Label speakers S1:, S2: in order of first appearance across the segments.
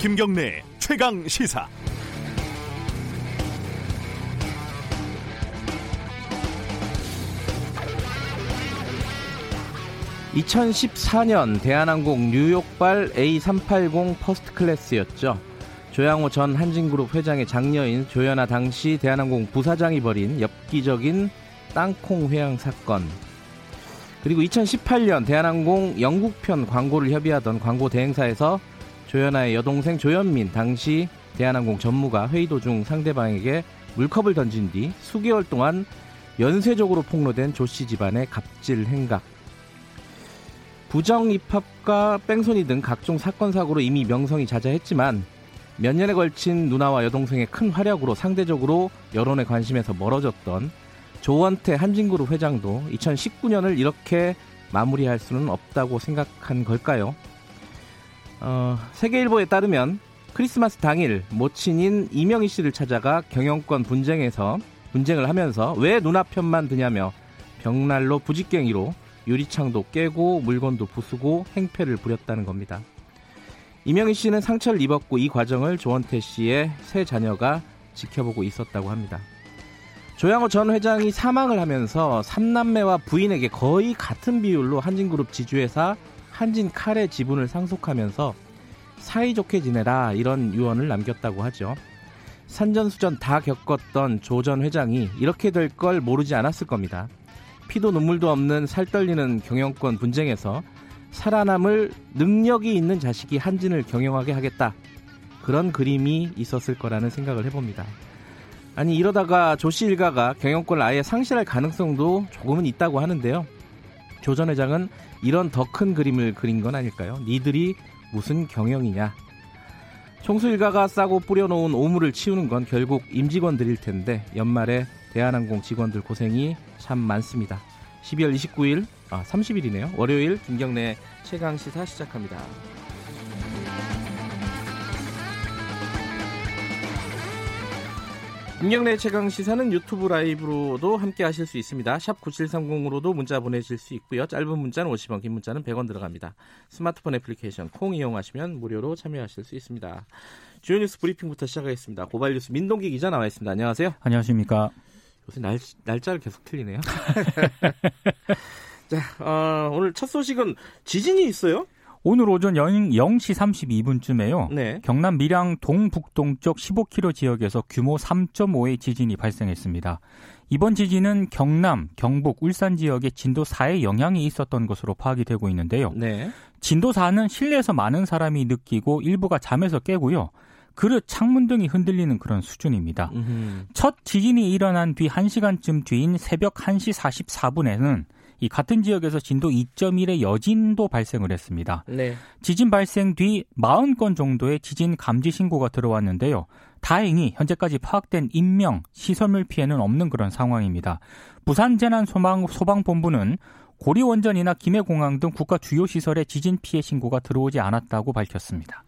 S1: 김경래 최강 시사.
S2: (2014년) 대한항공 뉴욕발 A380 first class였죠. 조양호 전 한진그룹 회장의 장녀인 조현아 당시 대한항공 부사장이 벌인 엽기적인 땅콩 회항 사건. 그리고 2018년 대한항공 영국편 광고를 협의하던 광고 대행사에서 조연아의 여동생 조연민 당시 대한항공 전무가 회의 도중 상대방에게 물컵을 던진 뒤 수개월 동안 연쇄적으로 폭로된 조씨 집안의 갑질 행각. 부정 입학과 뺑소니 등 각종 사건 사고로 이미 명성이 자자했지만 몇 년에 걸친 누나와 여동생의 큰 활약으로 상대적으로 여론의 관심에서 멀어졌던 조원태 한진그룹 회장도 2019년을 이렇게 마무리할 수는 없다고 생각한 걸까요? 어, 세계일보에 따르면 크리스마스 당일 모친인 이명희 씨를 찾아가 경영권 분쟁에서 분쟁을 하면서 왜 누나 편만 드냐며 벽난로 부직갱이로 유리창도 깨고 물건도 부수고 행패를 부렸다는 겁니다. 이명희 씨는 상처를 입었고 이 과정을 조원태 씨의 세 자녀가 지켜보고 있었다고 합니다. 조양호 전 회장이 사망을 하면서 삼남매와 부인에게 거의 같은 비율로 한진그룹 지주회사 한진 칼의 지분을 상속하면서 사이좋게 지내라 이런 유언을 남겼다고 하죠. 산전수전 다 겪었던 조 전 회장이 이렇게 될 걸 모르지 않았을 겁니다. 피도 눈물도 없는 살떨리는 경영권 분쟁에서 살아남을 능력이 있는 자식이 한진을 경영하게 하겠다. 그런 그림이 있었을 거라는 생각을 해봅니다. 아니 이러다가 조씨 일가가 경영권을 아예 상실할 가능성도 조금은 있다고 하는데요. 조 전 회장은 이런 더 큰 그림을 그린 건 아닐까요? 니들이 무슨 경영이냐? 총수 일가가 싸고 뿌려놓은 오물을 치우는 건 결국 임직원들일 텐데 연말에 대한항공 직원들 고생이 참 많습니다. 12월 29일, 아 30일이네요. 월요일 김경래 최강 시사 시작합니다. 김경래 최강 시사는 유튜브 라이브로도 함께 하실 수 있습니다. 샵 9730으로도 문자 보내실 수 있고요. 짧은 문자는 50원, 긴 문자는 100원 들어갑니다. 스마트폰 애플리케이션 콩 이용하시면 무료로 참여하실 수 있습니다. 주요 뉴스 브리핑부터 시작하겠습니다. 고발 뉴스 민동기 기자 나와 있습니다. 안녕하세요.
S3: 안녕하십니까.
S2: 요새 날, 날짜를 계속 틀리네요. 자, 어, 오늘 첫 소식은 지진이 있어요?
S3: 오늘 오전 0, 시 32분쯤에요.
S2: 네.
S3: 경남 밀양 동북동쪽 15km 지역에서 규모 3.5의 지진이 발생했습니다. 이번 지진은 경남, 경북, 울산 지역에 진도 4의 영향이 있었던 것으로 파악이 되고 있는데요.
S2: 네.
S3: 진도 4는 실내에서 많은 사람이 느끼고 일부가 잠에서 깨고요. 그릇, 창문 등이 흔들리는 그런 수준입니다.
S2: 음흠.
S3: 첫 지진이 일어난 뒤 1시간쯤 뒤인 새벽 1시 44분에는 이 같은 지역에서 진도 2.1의 여진도 발생을 했습니다.
S2: 네.
S3: 지진 발생 뒤 40건 정도의 지진 감지 신고가 들어왔는데요. 다행히 현재까지 파악된 인명, 시설물 피해는 없는 그런 상황입니다. 부산 재난 소방 소방 본부는 고리 원전이나 김해공항 등 국가 주요 시설에 지진 피해 신고가 들어오지 않았다고 밝혔습니다.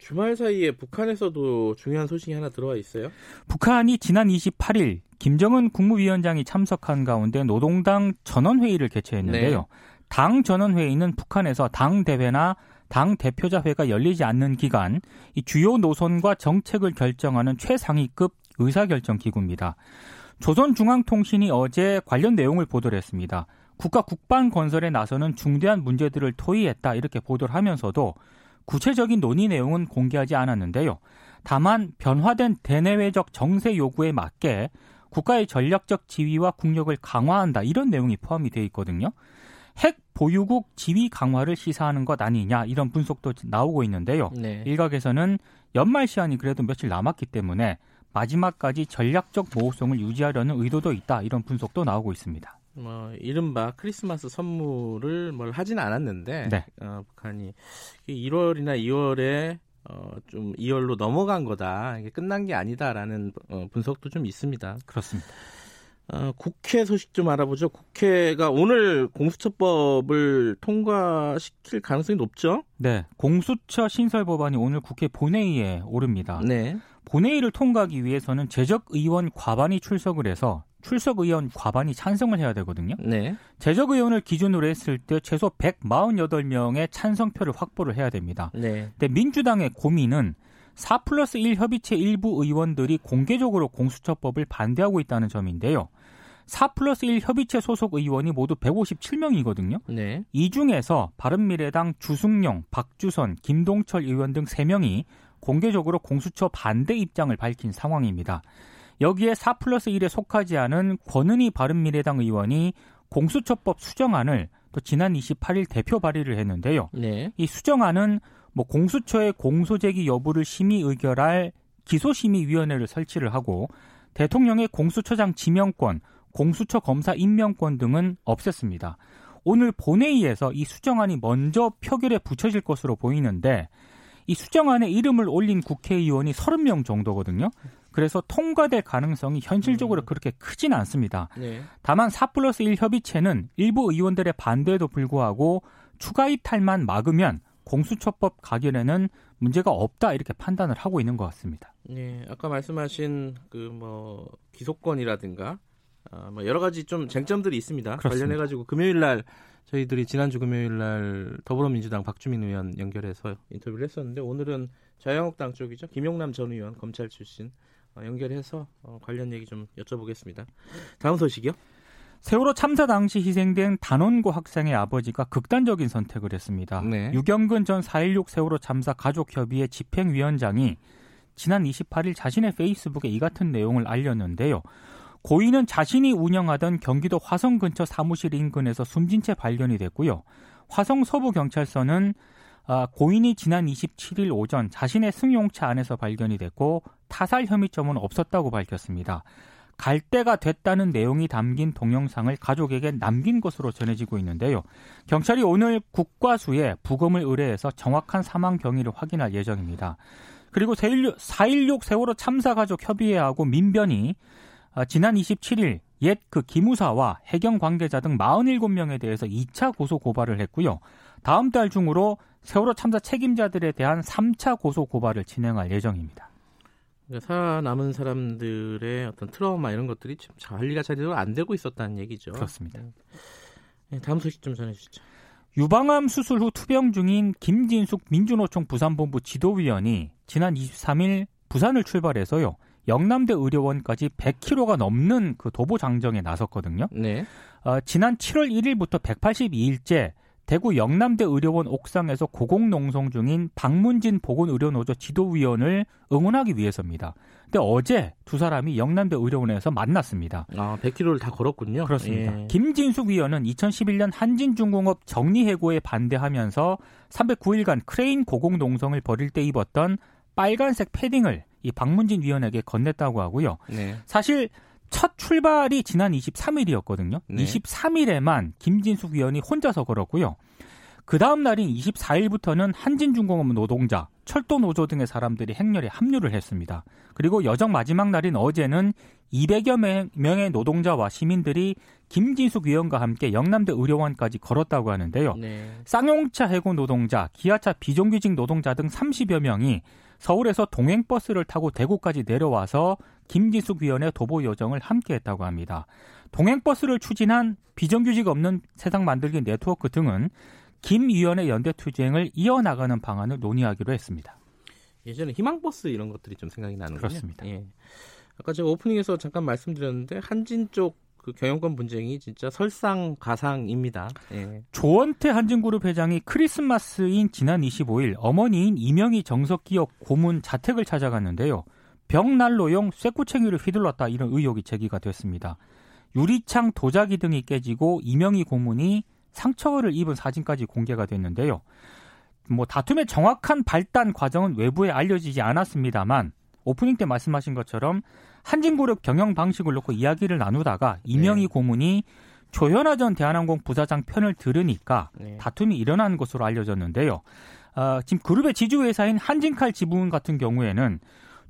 S2: 주말 사이에 북한에서도 중요한 소식이 하나 들어와 있어요.
S3: 북한이 지난 28일 김정은 국무위원장이 참석한 가운데 노동당 전원회의를 개최했는데요.
S2: 네.
S3: 당 전원회의는 북한에서 당 대회나 당 대표자회가 열리지 않는 기간 이 주요 노선과 정책을 결정하는 최상위급 의사결정 기구입니다. 조선중앙통신이 어제 관련 내용을 보도를 했습니다. 국가 국방 건설에 나서는 중대한 문제들을 토의했다 이렇게 보도를 하면서도 구체적인 논의 내용은 공개하지 않았는데요. 다만 변화된 대내외적 정세 요구에 맞게 국가의 전략적 지위와 국력을 강화한다 이런 내용이 포함이 되어 있거든요. 핵 보유국 지위 강화를 시사하는 것 아니냐 이런 분석도 나오고 있는데요.
S2: 네.
S3: 일각에서는 연말 시한이 그래도 며칠 남았기 때문에 마지막까지 전략적 모호성을 유지하려는 의도도 있다 이런 분석도 나오고 있습니다.
S2: 뭐 이른바 크리스마스 선물을 뭘 하진 않았는데
S3: 네.
S2: 어, 북한이 1월이나 2월에 어, 좀 2월로 넘어간 거다. 이게 끝난 게 아니다라는 어, 분석도 좀 있습니다.
S3: 그렇습니다.
S2: 어, 국회 소식 좀 알아보죠. 국회가 오늘 공수처법을 통과시킬 가능성이 높죠?
S3: 네, 공수처 신설 법안이 오늘 국회 본회의에 오릅니다.
S2: 네.
S3: 본회의를 통과하기 위해서는 재적 의원 과반이 출석을 해서 출석 의원 과반이 찬성을 해야 되거든요.
S2: 네.
S3: 재적 의원을 기준으로 했을 때 최소 148명의 찬성표를 확보를 해야 됩니다.
S2: 네.
S3: 근데 민주당의 고민은 4 플러스 1 협의체 일부 의원들이 공개적으로 공수처법을 반대하고 있다는 점인데요. 4 플러스 1 협의체 소속 의원이 모두 157명이거든요.
S2: 네.
S3: 이 중에서 바른미래당 주승용, 박주선, 김동철 의원 등 3명이 공개적으로 공수처 반대 입장을 밝힌 상황입니다. 여기에 4 플러스 1에 속하지 않은 권은희 바른미래당 의원이 공수처법 수정안을 또 지난 28일 대표 발의를 했는데요.
S2: 네.
S3: 이 수정안은 뭐 공수처의 공소제기 여부를 심의 의결할 기소심의위원회를 설치를 하고 대통령의 공수처장 지명권, 공수처 검사 임명권 등은 없앴습니다. 오늘 본회의에서 이 수정안이 먼저 표결에 붙여질 것으로 보이는데 이 수정안에 이름을 올린 국회의원이 30명 정도거든요. 그래서 통과될 가능성이 현실적으로 그렇게 크진 않습니다.
S2: 네.
S3: 다만 4 플러스 1 협의체는 일부 의원들의 반대에도 불구하고 추가 이탈만 막으면 공수처법 가결에는 문제가 없다 이렇게 판단을 하고 있는 것 같습니다.
S2: 네. 아까 말씀하신 그 뭐 기소권이라든가 아, 뭐 여러 가지 좀 쟁점들이 있습니다.
S3: 그렇습니다.
S2: 관련해 가지고 금요일 날 저희들이 지난주 금요일 날 더불어민주당 박주민 의원 연결해서 인터뷰를 했었는데 오늘은 자유한국당 쪽이죠. 김용남 전 의원 검찰 출신 어, 연결해서 어, 관련 얘기 좀 여쭤보겠습니다. 다음 소식이요.
S3: 세월호 참사 당시 희생된 단원고 학생의 아버지가 극단적인 선택을 했습니다.
S2: 네.
S3: 유경근 전 4.16 세월호 참사 가족협의회 집행위원장이 지난 28일 자신의 페이스북에 이 같은 내용을 알렸는데요. 고인은 자신이 운영하던 경기도 화성 근처 사무실 인근에서 숨진 채 발견이 됐고요. 화성 서부 경찰서는 아, 고인이 지난 27일 오전 자신의 승용차 안에서 발견이 됐고 타살 혐의점은 없었다고 밝혔습니다. 갈 때가 됐다는 내용이 담긴 동영상을 가족에게 남긴 것으로 전해지고 있는데요. 경찰이 오늘 국과수에 부검을 의뢰해서 정확한 사망 경위를 확인할 예정입니다. 그리고 4.16 세월호 참사 가족 협의회하고 민변이 아, 지난 27일 옛 그 기무사와 해경 관계자 등 47명에 대해서 2차 고소 고발을 했고요. 다음 달 중으로 세월호 참사 책임자들에 대한 3차 고소 고발을 진행할 예정입니다.
S2: 그러니까 살아남은 사람들의 어떤 트라우마 이런 것들이 좀 관리가 제대로 안 되고 있었다는 얘기죠.
S3: 그렇습니다.
S2: 네, 다음 소식 좀 전해주시죠.
S3: 유방암 수술 후 투병 중인 김진숙 민주노총 부산본부 지도위원이 지난 23일 부산을 출발해서요. 영남대 의료원까지 100km가 넘는 그 도보 장정에 나섰거든요.
S2: 네.
S3: 어, 지난 7월 1일부터 182일째 대구 영남대 의료원 옥상에서 고공농성 중인 박문진 보건의료노조 지도위원을 응원하기 위해서입니다. 근데 어제 두 사람이 영남대 의료원에서 만났습니다.
S2: 아, 100km를 다 걸었군요.
S3: 그렇습니다.
S2: 예.
S3: 김진숙 위원은 2011년 한진중공업 정리해고에 반대하면서 309일간 크레인 고공농성을 벌일 때 입었던 빨간색 패딩을 이 박문진 위원에게 건넸다고 하고요.
S2: 네.
S3: 사실 첫 출발이 지난 23일이었거든요.
S2: 네.
S3: 23일에만 김진숙 위원이 혼자서 걸었고요. 그 다음 날인 24일부터는 한진중공업 노동자, 철도 노조 등의 사람들이 행렬에 합류를 했습니다. 그리고 여정 마지막 날인 어제는 200여 명의 노동자와 시민들이 김진숙 위원과 함께 영남대 의료원까지 걸었다고 하는데요.
S2: 네.
S3: 쌍용차 해고 노동자, 기아차 비정규직 노동자 등 30여 명이 서울에서 동행버스를 타고 대구까지 내려와서 김지숙 위원의 도보 여정을 함께 했다고 합니다. 동행버스를 추진한 비정규직 없는 세상 만들기 네트워크 등은 김 위원의 연대 투쟁을 이어나가는 방안을 논의하기로 했습니다.
S2: 예전에 희망버스 이런 것들이 좀 생각이 나는군요.
S3: 그렇습니다.
S2: 예. 아까 제가 오프닝에서 잠깐 말씀드렸는데 한진 쪽 그 경영권 분쟁이 진짜 설상가상입니다. 예.
S3: 조원태 한진그룹 회장이 크리스마스인 지난 25일 어머니인 이명희 정석기업 고문 자택을 찾아갔는데요. 벽난로용 쇠구챙이를 휘둘렀다 이런 의혹이 제기가 됐습니다. 유리창 도자기 등이 깨지고 이명희 고문이 상처를 입은 사진까지 공개가 됐는데요. 뭐 다툼의 정확한 발단 과정은 외부에 알려지지 않았습니다만 오프닝 때 말씀하신 것처럼 한진그룹 경영 방식을 놓고 이야기를 나누다가 이명희
S2: 네.
S3: 고문이 조현아 전 대한항공 부사장 편을 들으니까
S2: 네.
S3: 다툼이 일어난 것으로 알려졌는데요. 어, 지금 그룹의 지주회사인 한진칼 지분 같은 경우에는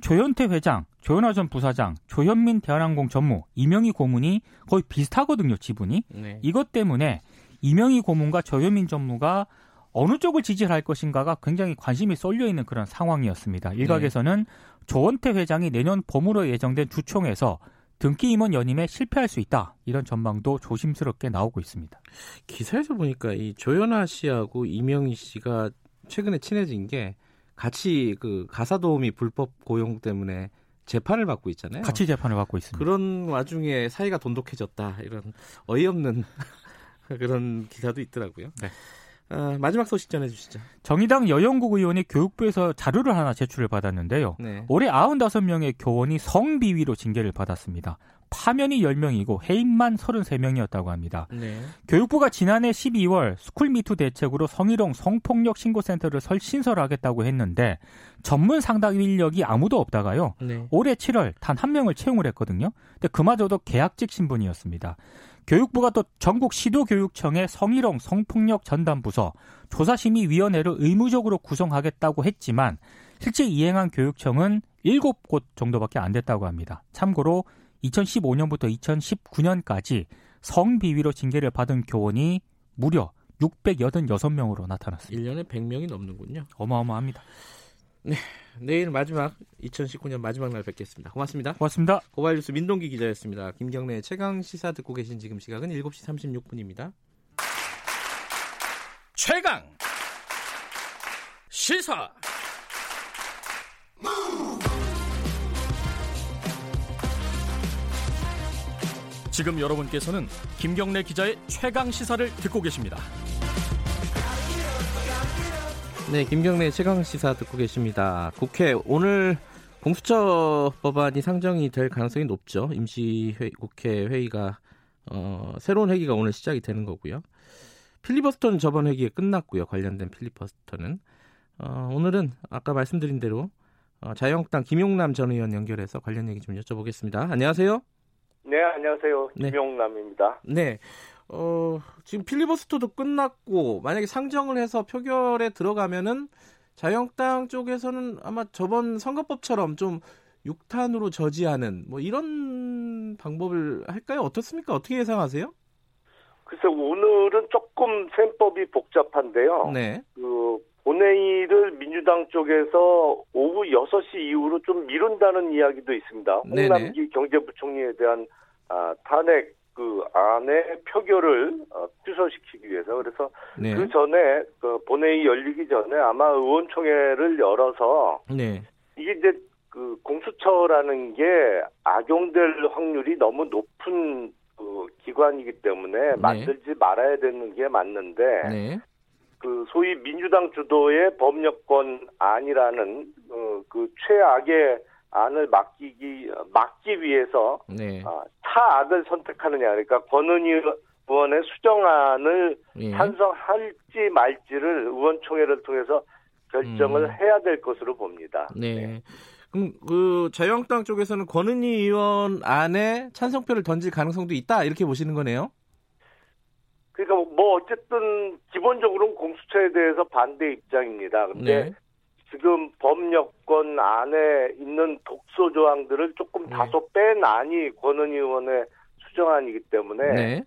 S3: 조현태 회장, 조현아 전 부사장, 조현민 대한항공 전무, 이명희 고문이 거의 비슷하거든요, 지분이.
S2: 네.
S3: 이것 때문에 이명희 고문과 조현민 전무가 어느 쪽을 지지할 것인가가 굉장히 관심이 쏠려 있는 그런 상황이었습니다. 일각에서는 조원태 회장이 내년 봄으로 예정된 주총에서 등기 임원 연임에 실패할 수 있다. 이런 전망도 조심스럽게 나오고 있습니다.
S2: 기사에서 보니까 이 조연아 씨하고 이명희 씨가 최근에 친해진 게 같이 그 가사 도우미 불법 고용 때문에 재판을 받고 있잖아요.
S3: 같이 재판을 받고 있습니다.
S2: 그런 와중에 사이가 돈독해졌다 이런 어이없는 그런 기사도 있더라고요.
S3: 네.
S2: 아, 마지막 소식 전해주시죠.
S3: 정의당 여영국 의원이 교육부에서 자료를 하나 제출을 받았는데요.
S2: 네.
S3: 올해 95명의 교원이 성비위로 징계를 받았습니다. 파면이 10명이고 해임만 33명이었다고 합니다.
S2: 네.
S3: 교육부가 지난해 12월 스쿨미투 대책으로 성희롱 성폭력 신고센터를 설 신설하겠다고 했는데 전문 상담 인력이 아무도 없다가요.
S2: 네.
S3: 올해 7월 단 한 명을 채용을 했거든요. 근데 그마저도 계약직 신분이었습니다. 교육부가 또 전국 시도교육청의 성희롱 성폭력 전담부서 조사심의위원회를 의무적으로 구성하겠다고 했지만 실제 이행한 교육청은 7곳 정도밖에 안 됐다고 합니다. 참고로 2015년부터 2019년까지 성비위로 징계를 받은 교원이 무려 686명으로 나타났습니다.
S2: 1년에 100명이 넘는군요.
S3: 어마어마합니다.
S2: 내일 마지막 2019년 마지막 날 뵙겠습니다. 고맙습니다.
S3: 고맙습니다.
S2: 고발뉴스 민동기 기자였습니다. 김경래 최강 시사 듣고 계신 지금 시각은 7시 36분입니다.
S1: 최강 시사 지금 여러분께서는 김경래 기자의 최강 시사를 듣고 계십니다.
S2: 네, 김경래 최강 시사 듣고 계십니다. 국회 오늘 공수처 법안이 상정이 될 가능성이 높죠. 임시 회, 국회 회의가 어, 새로운 회기가 오늘 시작이 되는 거고요. 필리버스터는 저번 회기에 끝났고요. 관련된 필리버스터는 어, 오늘은 아까 말씀드린 대로 어, 자유한국당 김용남 전 의원 연결해서 관련 얘기 좀 여쭤보겠습니다. 안녕하세요.
S4: 네, 안녕하세요.
S2: 네.
S4: 김용남입니다.
S2: 네. 어, 지금 필리버스터도 끝났고 만약에 상정을 해서 표결에 들어가면은 자유한국당 쪽에서는 아마 저번 선거법처럼 좀 6탄으로 저지하는 뭐 이런 방법을 할까요? 어떻습니까? 어떻게 예상하세요?
S4: 글쎄 오늘은 조금 셈법이 복잡한데요.
S2: 네.
S4: 그 본회의를 민주당 쪽에서 오후 6시 이후로 좀 미룬다는 이야기도 있습니다.
S2: 네네.
S4: 홍남기 경제부총리에 대한 아, 탄핵 그 안에 표결을 어, 취소시키기 위해서 그래서
S2: 네.
S4: 그 전에 그 본회의 열리기 전에 아마 의원총회를 열어서
S2: 네.
S4: 이게 이제 그 공수처라는 게 악용될 확률이 너무 높은 그 기관이기 때문에 만들지 말아야 되는 게 맞는데
S2: 네.
S4: 그 소위 민주당 주도의 법력권 안이라는 어, 그 최악의 안을 맡기기 막기 위해서
S2: 네.
S4: 아, 차악을 선택하느냐 그러니까 권은희 의원의 수정안을
S2: 예.
S4: 찬성할지 말지를 의원총회를 통해서 결정을
S2: 음.
S4: 해야 될 것으로 봅니다.
S2: 네. 그럼 그 자유한국당 쪽에서는 권은희 의원 안에 찬성표를 던질 가능성도 있다 이렇게 보시는 거네요.
S4: 그러니까 뭐 어쨌든 기본적으로는 공수처에 대해서 반대 입장입니다. 근데
S2: 네.
S4: 지금 법여권 안에 있는 독소 조항들을 조금
S2: 네.
S4: 다소 권은희 의원의 수정안이기 때문에
S2: 네.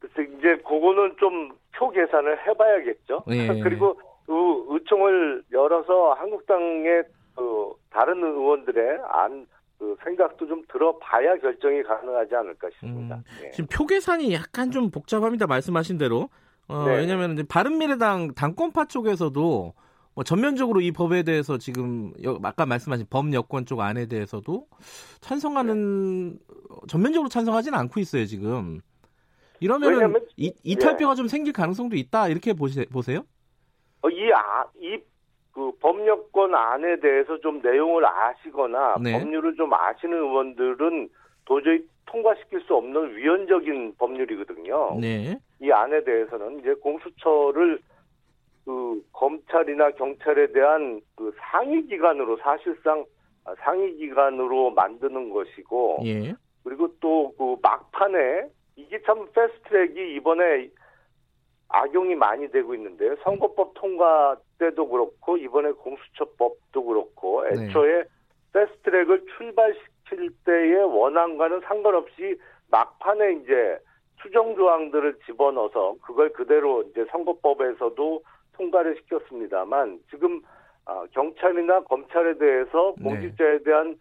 S4: 그래서 이제 그거는 좀 표 계산을 해봐야겠죠.
S2: 예.
S4: 그리고 의, 의총을 열어서 한국당의 그 다른 의원들의 안, 그 생각도 좀 들어봐야 결정이 가능하지 않을까 싶습니다.
S2: 음,
S4: 네.
S2: 지금 표 계산이 약간 좀 복잡합니다. 말씀하신 대로. 어,
S4: 네.
S2: 왜냐하면 바른미래당 당권파 쪽에서도 뭐 전면적으로 이 법에 대해서 지금 여- 아까 말씀하신 법 여권 쪽 안에 대해서도 찬성하는 어, 전면적으로 찬성하지는 않고 있어요 지금. 이러면은
S4: 왜냐면-
S2: 이, 이탈표가 좀 생길 가능성도 있다 이렇게 보세, 보세요?
S4: 어, 이, 아, 이, 그, 법률권 안에 대해서 좀 내용을 아시거나,
S2: 네.
S4: 법률을 좀 아시는 의원들은 도저히 통과시킬 수 없는 위헌적인 법률이거든요.
S2: 네.
S4: 이 안에 대해서는 이제 공수처를 그, 검찰이나 경찰에 대한 그 상위 기관으로 사실상 아, 상위 기관으로 만드는 것이고,
S2: 예.
S4: 그리고 또 그 막판에 이게 참 패스트트랙이 이번에 악용이 많이 되고 있는데요. 선거법 통과 때도 그렇고 이번에 공수처법도 그렇고
S2: 네.
S4: 애초에 패스트트랙을 출발시킬 때의 원안과는 상관없이 막판에 이제 수정 조항들을 집어넣어서 그걸 그대로 이제 선거법에서도 통과를 시켰습니다만 지금 아, 경찰이나 검찰에 대해서
S2: 네.
S4: 공직자에 대한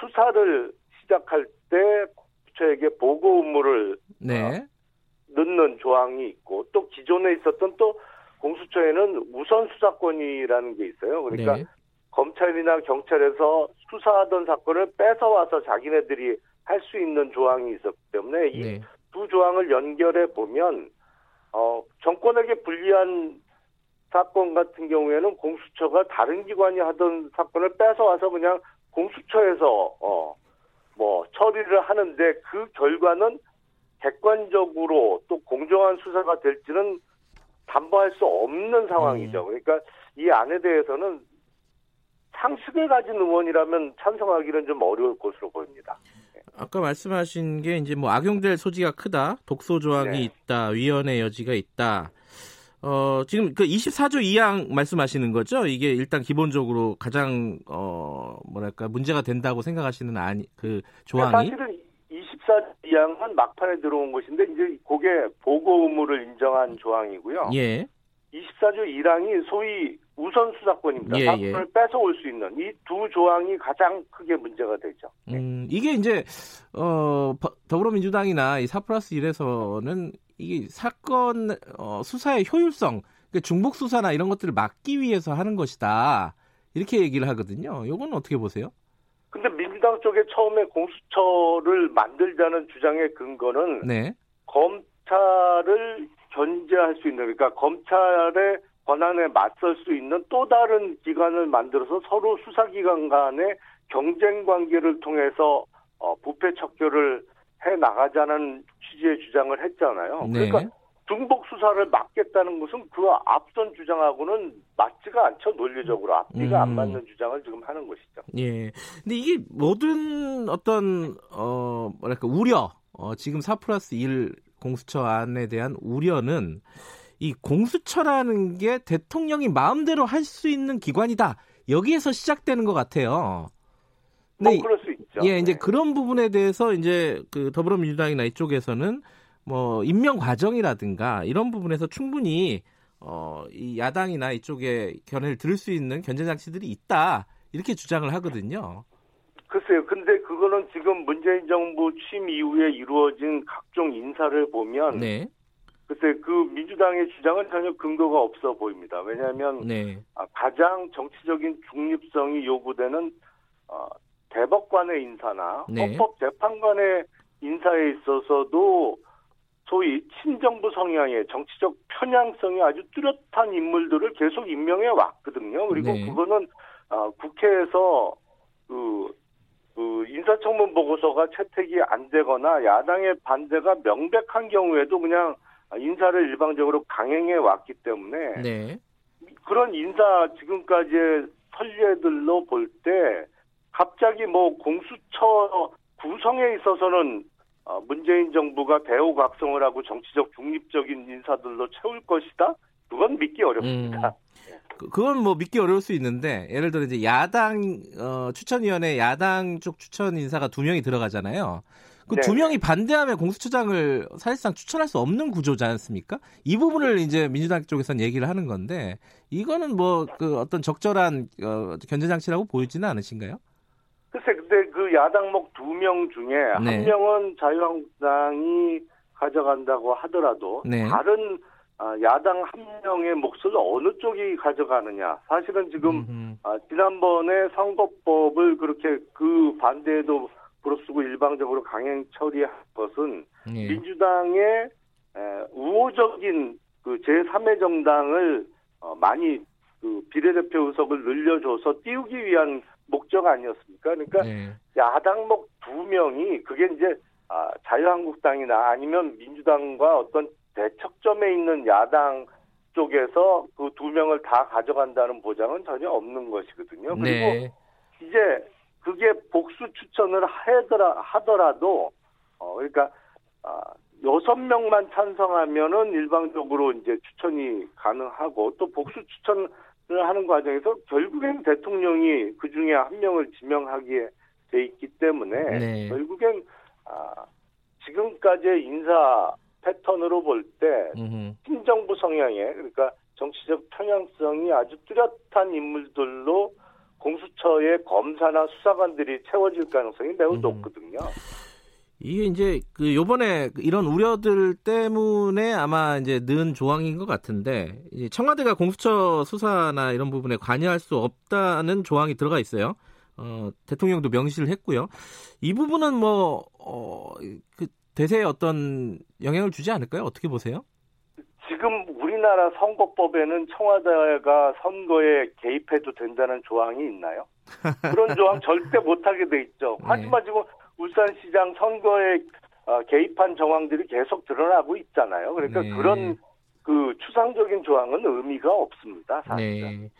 S4: 수사를 시작할 때 공수처에게 보고 의무를
S2: 네.
S4: 넣는 조항이 있고 또 기존에 있었던 또 공수처에는 우선 수사권이라는 게 있어요. 그러니까
S2: 네.
S4: 검찰이나 경찰에서 수사하던 사건을 뺏어와서 자기네들이 할 수 있는 조항이 있었기 때문에 이
S2: 네.
S4: 두 조항을 연결해 보면 어, 정권에게 불리한 사건 같은 경우에는 공수처가 다른 기관이 하던 사건을 뺏어와서 그냥 공수처에서 어, 뭐 처리를 하는데 그 결과는 객관적으로 또 공정한 수사가 될지는 담보할 수 없는 상황이죠. 그러니까 이 안에 대해서는 상식을 가진 의원이라면 찬성하기는 좀 어려울 것으로 보입니다.
S2: 아까 말씀하신 게 이제 뭐 악용될 소지가 크다, 독소 조항이
S4: 네.
S2: 있다, 위헌의 여지가 있다. 어, 지금 그 24조 2항 말씀하시는 거죠? 이게 일단 기본적으로 가장 어, 뭐랄까 문제가 된다고 생각하시는 아니 그 조항이
S4: 사실은 24조항은 막판에 들어온 것인데 이제 그게 보고 의무를 인정한 조항이고요.
S2: 예.
S4: 24조 1항이 소위 우선 수사권입니다.
S2: 예,
S4: 사건을 뺏어올 수 있는 이 두 조항이 가장 크게 문제가 되죠.
S2: 음, 이게 이제 어 버- 더불어민주당이나 이4 플러스 1에서는 이게 사건 어, 수사의 효율성, 그러니까 중복 수사나 이런 것들을 막기 위해서 하는 것이다. 이렇게 얘기를 하거든요. 요건 어떻게 보세요?
S4: 근데 민주당 쪽에 처음에 공수처를 만들자는 주장의 근거는
S2: 네.
S4: 검찰을 견제할 수 있는 그러니까 검찰의 권한에 맞설 수 있는 또 다른 기관을 만들어서 서로 수사기관 간의 경쟁 관계를 통해서 어, 부패 척결을 해 나가자는 취지의 주장을 했잖아요.
S2: 네.
S4: 그러니까 중복 수사를 막겠다는 것은 그 앞선 주장하고는 맞지가 않죠 논리적으로 앞뒤가 안
S2: 음.
S4: 맞는 주장을 지금 하는 것이죠.
S2: 예. 근데 이게 모든 어떤 어 뭐랄까 우려, 어 지금 4 플러스 1 공수처 안에 대한 우려는 이 공수처라는 게 대통령이 마음대로 할 수 있는 기관이다. 여기에서 시작되는 것 같아요.
S4: 뭐 그럴 수 있죠.
S2: 예, 이제
S4: 네.
S2: 그런 부분에 대해서 이제 그 더불어민주당이나 이쪽에서는 뭐 임명 과정이라든가 이런 부분에서 충분히 어, 이 야당이나 이쪽에 견해를 들을 수 있는 견제 장치들이 있다 이렇게 주장을 하거든요.
S4: 글쎄요. 근데 그거는 지금 문재인 정부 취임 이후에 이루어진 각종 인사를 보면
S2: 네,
S4: 글쎄 그 민주당의 주장은 전혀 근거가 없어 보입니다. 왜냐하면
S2: 네,
S4: 아, 가장 정치적인 중립성이 요구되는 어, 대법관의 인사나
S2: 네.
S4: 헌법재판관의 인사에 있어서도 소위 친정부 성향의 정치적 편향성이 아주 뚜렷한 인물들을 계속 임명해 왔거든요. 그리고
S2: 네.
S4: 그거는 어, 국회에서 그, 그 인사청문 보고서가 채택이 안 되거나 야당의 반대가 명백한 경우에도 그냥 인사를 일방적으로 강행해 왔기 때문에
S2: 네,
S4: 그런 인사 지금까지의 선례들로 볼 때 갑자기 뭐 공수처 구성에 있어서는 어, 문재인 정부가 대우각성을 하고 정치적 중립적인 인사들로 채울 것이다. 그건 믿기 어렵습니다.
S2: 그, 그건 뭐 믿기 어려울 수 있는데 예를 들어 이제 야당 어, 추천위원회 야당 쪽 추천 인사가 두 명이 들어가잖아요. 그두
S4: 네.
S2: 명이 반대하면 공수처장을 사실상 추천할 수 없는 구조지 않습니까? 이 부분을 이제 민주당 쪽에서는 얘기를 하는 건데 이거는 뭐 그 어떤 적절한 어, 견제 장치라고 보이지는 않으신가요?
S4: 글쎄, 근데 그 야당목 두 명 중에
S2: 네.
S4: 한 명은 자유한국당이 가져간다고 하더라도
S2: 네.
S4: 다른 아, 야당 한 명의 몫을 어느 쪽이 가져가느냐. 사실은 지금
S2: 음흠.
S4: 아, 지난번에 선거법을 그렇게 그 반대에도 부릅쓰고 일방적으로 강행 처리한 것은
S2: 예.
S4: 민주당의 에, 우호적인 그 제3의 정당을 어, 많이 그 비례대표 의석을 늘려줘서 띄우기 위한 목적 아니었습니까? 그러니까
S2: 네.
S4: 야당목 두 명이 그게 이제 아, 자유한국당이나 아니면 민주당과 어떤 대척점에 있는 야당 쪽에서 그 두 명을 다 가져간다는 보장은 전혀 없는 것이거든요. 그리고
S2: 네.
S4: 이제 그게 복수 추천을 하더라, 하더라도 어 그러니까 아, 여섯 명만 찬성하면은 일방적으로 이제 추천이 가능하고 또 복수 추천을 하는 과정에서 결국엔 대통령이 그 중에 한 명을 지명하기에 돼 있기 때문에
S2: 네.
S4: 결국엔 아, 지금까지의 인사 패턴으로 볼때
S2: 음흠.
S4: 친정부 성향의 그러니까 정치적 편향성이 아주 뚜렷한 인물들로 공수처의 검사나 수사관들이 채워질 가능성이 매우
S2: 음.
S4: 높거든요.
S2: 이게 이제 그 요번에 이런 우려들 때문에 아마 이제 는 조항인 것 같은데 청와대가 공수처 수사나 이런 부분에 관여할 수 없다는 조항이 들어가 있어요. 어, 대통령도 명시를 했고요. 이 부분은 뭐, 어, 그 대세에 어떤 영향을 주지 않을까요? 어떻게 보세요?
S4: 지금 우리나라 선거법에는 청와대가 선거에 개입해도 된다는 조항이 있나요? 그런 조항 절대 못하게 돼 있죠. 네. 하지만 지금 울산시장 선거에 어, 개입한 정황들이 계속 드러나고 있잖아요. 그러니까 네. 그런 그 추상적인 조항은 의미가 없습니다. 사실. 네.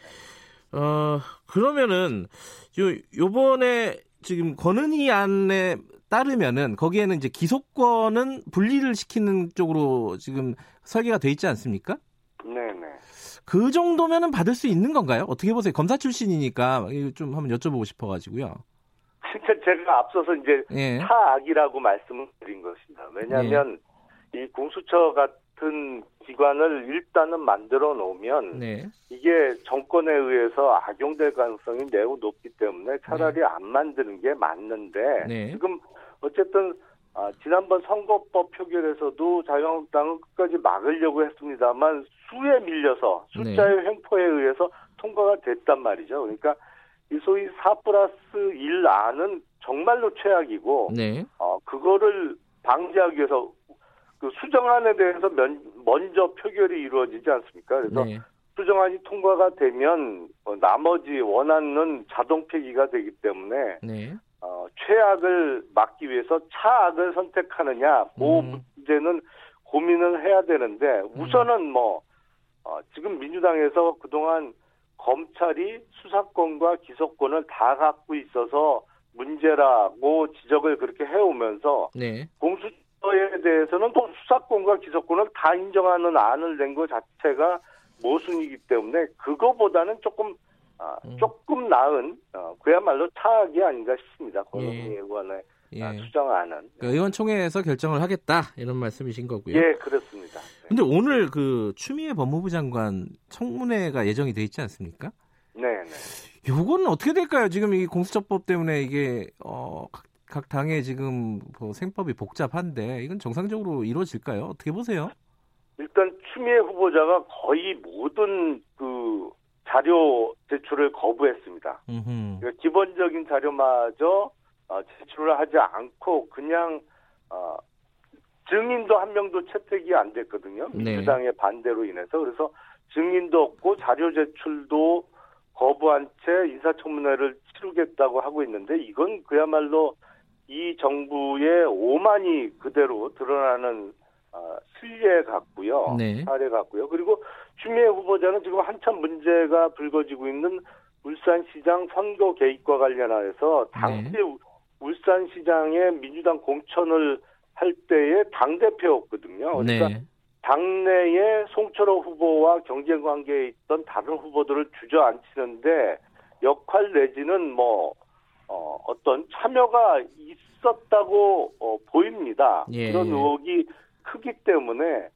S2: 어 그러면은 요 요번에 지금 권은희 안에 따르면은 거기에는 이제 기소권은 분리를 시키는 쪽으로 지금 설계가 돼 있지 않습니까?
S4: 네네.
S2: 그 정도면은 받을 수 있는 건가요? 어떻게 보세요? 검사 출신이니까 좀 한번 여쭤보고 싶어가지고요.
S4: 진짜 제가 앞서서 이제 예. 차악이라고 말씀을 드린 것입니다. 왜냐하면 예. 이 공수처 같은 기관을 일단은 만들어 놓으면 네. 이게 정권에 의해서 악용될 가능성이 매우 높기 때문에 차라리 네. 안 만드는 게 맞는데 네. 지금 어쨌든 아, 지난번 선거법 표결에서도 자유한국당은 끝까지 막으려고 했습니다만 수에 밀려서 숫자의 네. 횡포에 의해서 통과가 됐단 말이죠. 그러니까 이 소위 4 플러스 1 안은 정말로 최악이고 네. 어, 그거를 방지하기 위해서 그 수정안에 대해서 면, 먼저 표결이 이루어지지 않습니까? 그래서 네. 수정안이 통과가 되면 어, 나머지 원안은 자동 폐기가 되기 때문에 네. 어, 최악을 막기 위해서 차악을 선택하느냐, 그 음. 문제는 고민을 해야 되는데 우선은 음. 뭐 어, 지금 민주당에서 그동안 검찰이 수사권과 기소권을 다 갖고 있어서 문제라고 지적을 그렇게 해오면서 네. 공수처에 대해서는 또 수사권과 기소권을 다 인정하는 안을 낸 것 자체가 모순이기 때문에 그거보다는 조금 아, 음. 조금 나은 어, 그야말로 차악이 아닌가 싶습니다. 권은희 예. 의원의 예. 아, 수정안은.
S2: 그 의원총회에서 결정을 하겠다 이런 말씀이신 거고요.
S4: 예, 그렇습니다.
S2: 네. 근데 오늘 그 추미애 법무부 장관 청문회가 예정이 돼 있지 않습니까?
S4: 네, 네.
S2: 요거는 어떻게 될까요? 지금 이 공수처법 때문에 이게 어, 각, 각 당의 지금 뭐 생법이 복잡한데 이건 정상적으로 이루어질까요? 어떻게 보세요?
S4: 일단 추미애 후보자가 거의 모든 그 자료 제출을 거부했습니다. 그러니까 기본적인 자료마저 어, 제출을 하지 않고 그냥 어, 증인도 한 명도 채택이 안 됐거든요. 네. 민주당의 반대로 인해서 그래서 증인도 없고 자료 제출도 거부한 채 인사청문회를 치르겠다고 하고 있는데 이건 그야말로 이 정부의 오만이 그대로 드러나는 어, 실례 같고요. 네. 사례 같고요. 그리고 추미애 후보자는 지금 한참 문제가 불거지고 있는 울산시장 선거 개입과 관련하여서 당시 네. 울산시장에 민주당 공천을 할 때의 당대표였거든요. 그러니까 네. 당내에 송철호 후보와 경쟁 관계에 있던 다른 후보들을 주저앉히는데 역할 내지는 뭐 어, 어떤 참여가 있었다고 어, 보입니다. 예. 그런 의혹이 크기 때문에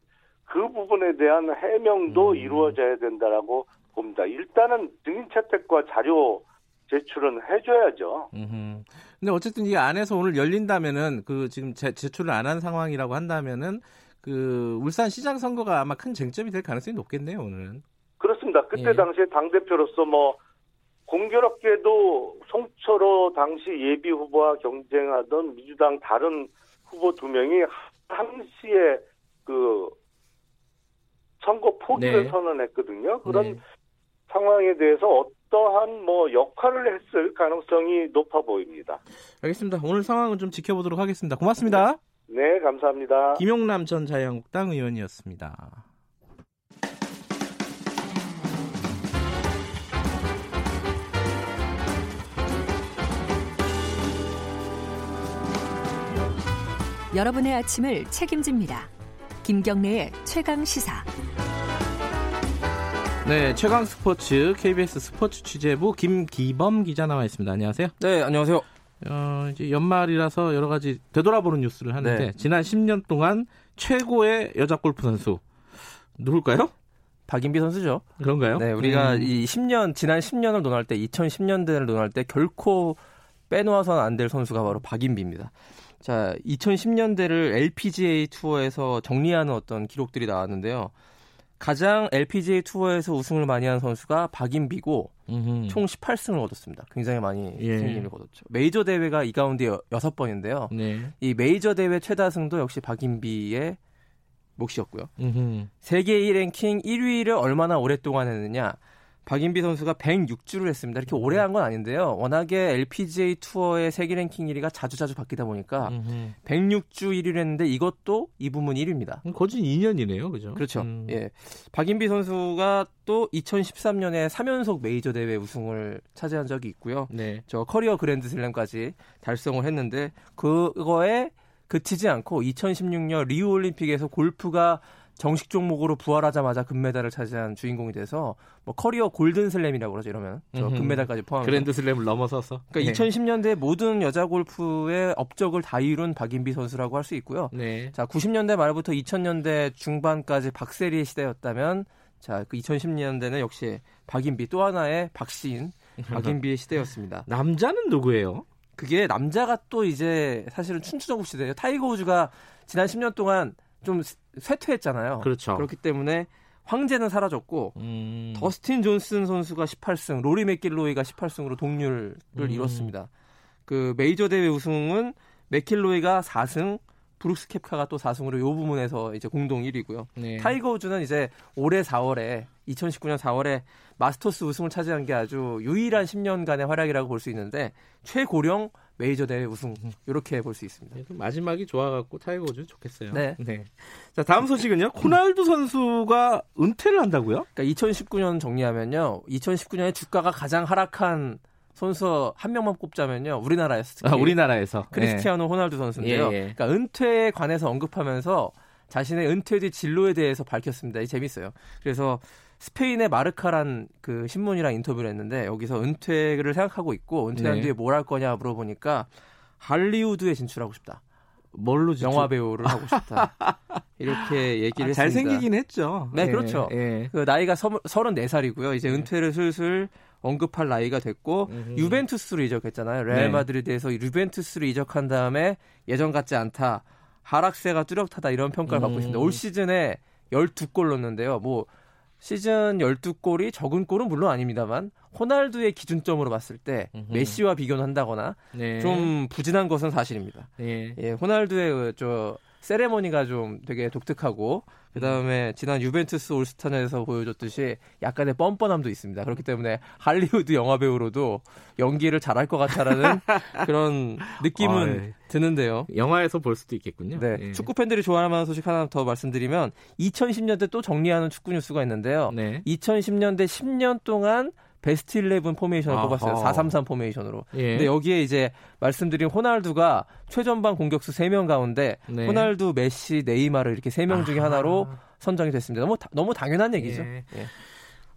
S4: 그 부분에 대한 해명도 음. 이루어져야 된다라고 봅니다. 일단은 증인 채택과 자료 제출은 해줘야죠.
S2: 음흠. 근데 어쨌든 이 안에서 오늘 열린다면은 그 지금 제, 제출을 안 한 상황이라고 한다면은 그 울산 시장 선거가 아마 큰 쟁점이 될 가능성이 높겠네요 오늘은.
S4: 그렇습니다. 그때 예. 당시에 당 대표로서 뭐 공교롭게도 송철호 당시 예비 후보와 경쟁하던 민주당 다른 후보 두 명이 당시에 그 선거 포기를 네. 선언했거든요. 그런 네. 상황에 대해서 어떠한 뭐 역할을 했을 가능성이 높아 보입니다.
S2: 알겠습니다. 오늘 상황은 좀 지켜보도록 하겠습니다. 고맙습니다.
S4: 네, 감사합니다.
S2: 김용남 전 자유한국당 의원이었습니다.
S5: 여러분의 아침을 책임집니다. 김경래의 최강 시사.
S2: 네, 최강 스포츠 KBS 스포츠 취재부 김기범 기자 나와 있습니다. 안녕하세요.
S6: 네, 안녕하세요.
S2: 어, 이제 연말이라서 여러 가지 되돌아보는 뉴스를 하는데 네. 지난 10년 동안 최고의 여자 골프 선수 누굴까요?
S6: 박인비 선수죠.
S2: 그런가요?
S6: 네, 우리가 음. 이 10년 지난 10년을 논할 때 2010년대를 논할 때 결코 빼놓아서는 안 될 선수가 바로 박인비입니다. 자, 2010년대를 LPGA 투어에서 정리하는 어떤 기록들이 나왔는데요. 가장 LPGA 투어에서 우승을 많이 한 선수가 박인비고
S2: 음흠.
S6: 총 18승을 얻었습니다. 굉장히 많이
S2: 예.
S6: 승리를 거뒀죠. 메이저 대회가 이 가운데 여, 6번인데요.
S2: 네.
S6: 이 메이저 대회 최다승도 역시 박인비의 몫이었고요.
S2: 음흠.
S6: 세계 1 랭킹 1위를 얼마나 오랫동안 했느냐. 박인비 선수가 106주를 했습니다. 이렇게 오래 한 건 아닌데요. 워낙에 LPGA 투어의 세계 랭킹 1위가 자주자주 바뀌다 보니까
S2: 음흠.
S6: 106주 1위를 했는데 이것도 이 부문 1위입니다.
S2: 그럼 거진 2년이네요, 그죠?
S6: 그렇죠.
S2: 음.
S6: 예. 박인비 선수가 또 2013년에 3연속 메이저 대회 우승을 차지한 적이 있고요.
S2: 네.
S6: 저 커리어 그랜드 슬램까지 달성을 했는데 그거에 그치지 않고 2016년 리우 올림픽에서 골프가 정식 종목으로 부활하자마자 금메달을 차지한 주인공이 돼서 뭐 커리어 골든 슬램이라고 그러죠 이러면 저. 금메달까지 포함해서
S2: 그랜드 슬램을 넘어서서.
S6: 그러니까
S2: 네.
S6: 2010년대 모든 여자 골프의 업적을 다 이룬 박인비 선수라고 할 수 있고요.
S2: 네.
S6: 자, 90년대 말부터 2000년대 중반까지 박세리의 시대였다면 자, 그 2010년대는 역시 박인비 또 하나의 박씨인 박인비의 시대였습니다.
S2: 남자는 누구예요?
S6: 그게 남자가 또 이제 사실은 춘추전국 시대예요. 타이거 우즈가 지난 10년 동안 좀 쇠퇴했잖아요.
S2: 그렇죠.
S6: 그렇기 때문에 황제는 사라졌고
S2: 음.
S6: 더스틴 존슨 선수가 18승, 로리 맥길로이가 18승으로 동률을
S2: 음.
S6: 이뤘습니다. 그 메이저 대회 우승은 맥킬로이가 4승, 브룩스 캡카가 또 4승으로 이 부문에서 이제 공동 1위고요.
S2: 네.
S6: 타이거 우즈는 이제 올해 4월에 2019년 4월에 마스터스 우승을 차지한 게 아주 유일한 10년간의 활약이라고 볼 수 있는데 최고령 메이저 대회 우승 이렇게 볼 수 있습니다.
S2: 좀 마지막이 좋아갖고 타이거 우즈 좋겠어요.
S6: 네.
S2: 자 다음 소식은요. 호날두 선수가 은퇴를 한다고요?
S6: 그러니까 2019년 정리하면요. 2019년에 주가가 가장 하락한 선수 한 명만 꼽자면요. 우리나라에서 특히
S2: 아, 우리나라에서
S6: 크리스티아노 호날두 선수인데요.
S2: 예, 예.
S6: 그러니까 은퇴에 관해서 언급하면서 자신의 은퇴 뒤 진로에 대해서 밝혔습니다. 이 재밌어요. 그래서 스페인의 마르카란 그 신문이랑 인터뷰를 했는데 여기서 은퇴를 생각하고 있고 은퇴한
S2: 네.
S6: 뒤에 뭘 할 거냐 물어보니까 할리우드에 진출하고 싶다.
S2: 뭘로 진출-
S6: 영화 배우를 하고 싶다. 이렇게 얘기를
S2: 아,
S6: 했습니다.
S2: 잘생기긴 했죠.
S6: 네, 그렇죠.
S2: 예.
S6: 그 나이가 서, 34살이고요. 이제 은퇴를 슬슬 언급할 나이가 됐고
S2: 음흠.
S6: 유벤투스로 이적했잖아요.
S2: 네.
S6: 레알 마드리드에서 유벤투스로 이적한 다음에 예전 같지 않다. 하락세가 뚜렷하다 이런 평가를 받고
S2: 음.
S6: 있습니다. 올 시즌에 12골 넣었는데요. 뭐 시즌 12골이 적은 골은 물론 아닙니다만 호날두의 기준점으로 봤을 때
S2: 음흠.
S6: 메시와 비교는 한다거나
S2: 네.
S6: 좀 부진한 것은 사실입니다.
S2: 예.
S6: 예, 호날두의 그저 세레머니가 좀 되게 독특하고 그 다음에 지난 유벤투스 올스타전에서 보여줬듯이 약간의 뻔뻔함도 있습니다. 그렇기 때문에 할리우드 영화 배우로도 연기를 잘할 것 같다라는 그런 느낌은
S2: 어이.
S6: 드는데요.
S2: 영화에서 볼 수도 있겠군요.
S6: 네,
S2: 예.
S6: 축구 팬들이 좋아할 만한 소식 하나 더 말씀드리면 2010년대 또 정리하는 축구 뉴스가 있는데요.
S2: 네.
S6: 2010년대 10년 동안 베스트 11 포메이션을
S2: 아하.
S6: 뽑았어요. 433 포메이션으로.
S2: 예.
S6: 근데 여기에 이제 말씀드린 호날두가 최전방 공격수 3명 가운데
S2: 네.
S6: 호날두, 메시, 네이마르 이렇게 3명 중에. 하나로 선정이 됐습니다. 너무 다- 너무 당연한 얘기죠.
S2: 예.
S6: 예.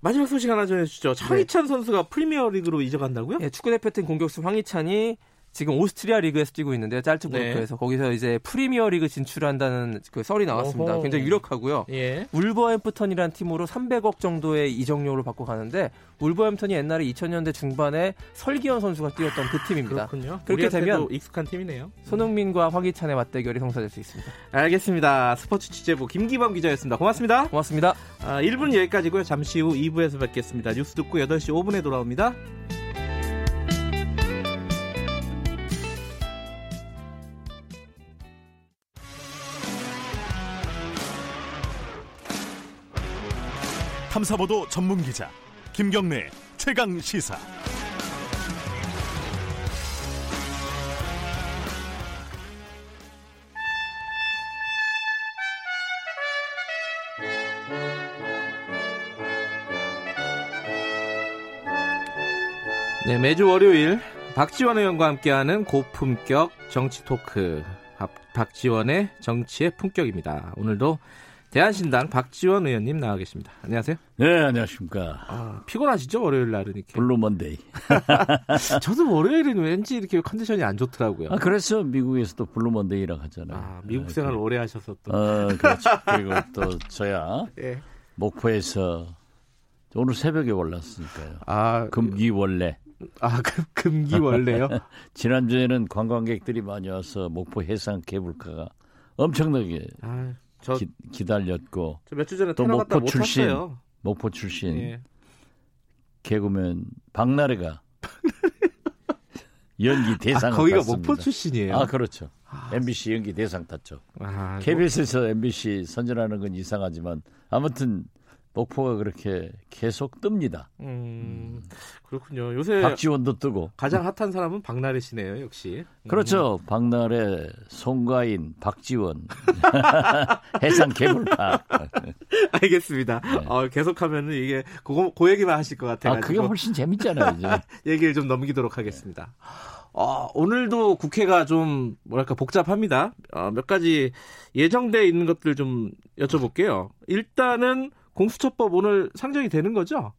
S2: 마지막 소식 하나 전해주시죠. 황희찬 선수가 프리미어리그로 이적한다고요?
S6: 예, 축구대표팀 공격수 황희찬이 지금 오스트리아 리그에서 뛰고 있는데요. 짤츠부르크에서 거기서 이제 프리미어 리그 진출한다는 그 썰이 나왔습니다.
S2: 어허.
S6: 굉장히 유력하고요.
S2: 예.
S6: 울버햄프턴이라는 팀으로 300억 정도의 이적료를 받고 가는데 울버햄턴이 옛날에 2000년대 중반에 설기현 선수가 뛰었던 그 팀입니다.
S2: 그렇군요.
S6: 그렇게 되면
S2: 익숙한 팀이네요.
S6: 손흥민과 황희찬의 맞대결이 성사될 수 있습니다.
S2: 알겠습니다. 스포츠 취재부 김기범 기자였습니다. 고맙습니다.
S6: 고맙습니다.
S2: 아, 1분 여기까지고요. 잠시 후 2부에서 뵙겠습니다. 뉴스 듣고 8시 5분에 돌아옵니다.
S7: 탐사보도 전문 기자 김경래 최강 시사.
S2: 네, 매주 월요일 박지원 의원과 함께하는 고품격 정치 토크 박, 박지원의 정치의 품격입니다. 오늘도 대안신당 박지원 의원님 나와 계십니다. 안녕하세요.
S8: 네, 안녕하십니까.
S2: 아, 피곤하시죠 월요일 날은 이렇게.
S8: Blue Monday.
S2: 저도 월요일은 왠지 이렇게 컨디션이 안 좋더라고요.
S8: 아, 그래서 미국에서도 Blue Monday라고 하잖아요.
S2: 아, 미국 생활 오래 하셔서 또.
S8: 어, 그렇죠. 그리고 또 저야
S2: 예.
S8: 목포에서 오늘 새벽에 올랐으니까요.
S2: 아,
S8: 금귀월래.
S2: 아, 금, 금귀월래요?
S8: 지난주에는 관광객들이 많이 와서 목포 해상 케이블카가 엄청나게
S2: 아, 저,
S8: 기, 다렸고
S2: 저 몇 주 전에
S8: 또 목포
S2: 못
S8: 출신.
S2: 탔어요.
S8: 목포 출신
S2: 예.
S8: 개그맨 박나래가 연기 대상
S2: 아, 거기가
S8: 탔습니다.
S2: 목포 출신이에요.
S8: 아 그렇죠. MBC 연기 대상 탔죠.
S2: 아, 뭐-
S8: KBS에서 MBC 선전하는 건 이상하지만 아무튼 목포가 그렇게 계속 뜹니다.
S2: 음, 그렇군요. 요새
S8: 박지원도 뜨고.
S2: 가장 핫한 사람은 박나래 씨네요, 역시.
S8: 그렇죠. 박나래, 송가인, 박지원, 해상 개불파.
S2: 알겠습니다.
S8: 네.
S2: 어, 계속하면은 이게 그거 그 얘기만 하실 것 같아요.
S8: 아, 그게 훨씬 재밌잖아요, 이제.
S2: 얘기를 좀 넘기도록 하겠습니다. 어, 오늘도 국회가 좀 뭐랄까 복잡합니다. 어, 몇 가지 예정돼 있는 것들 좀 여쭤볼게요. 일단은 공수처법 오늘 상정이 되는 거죠?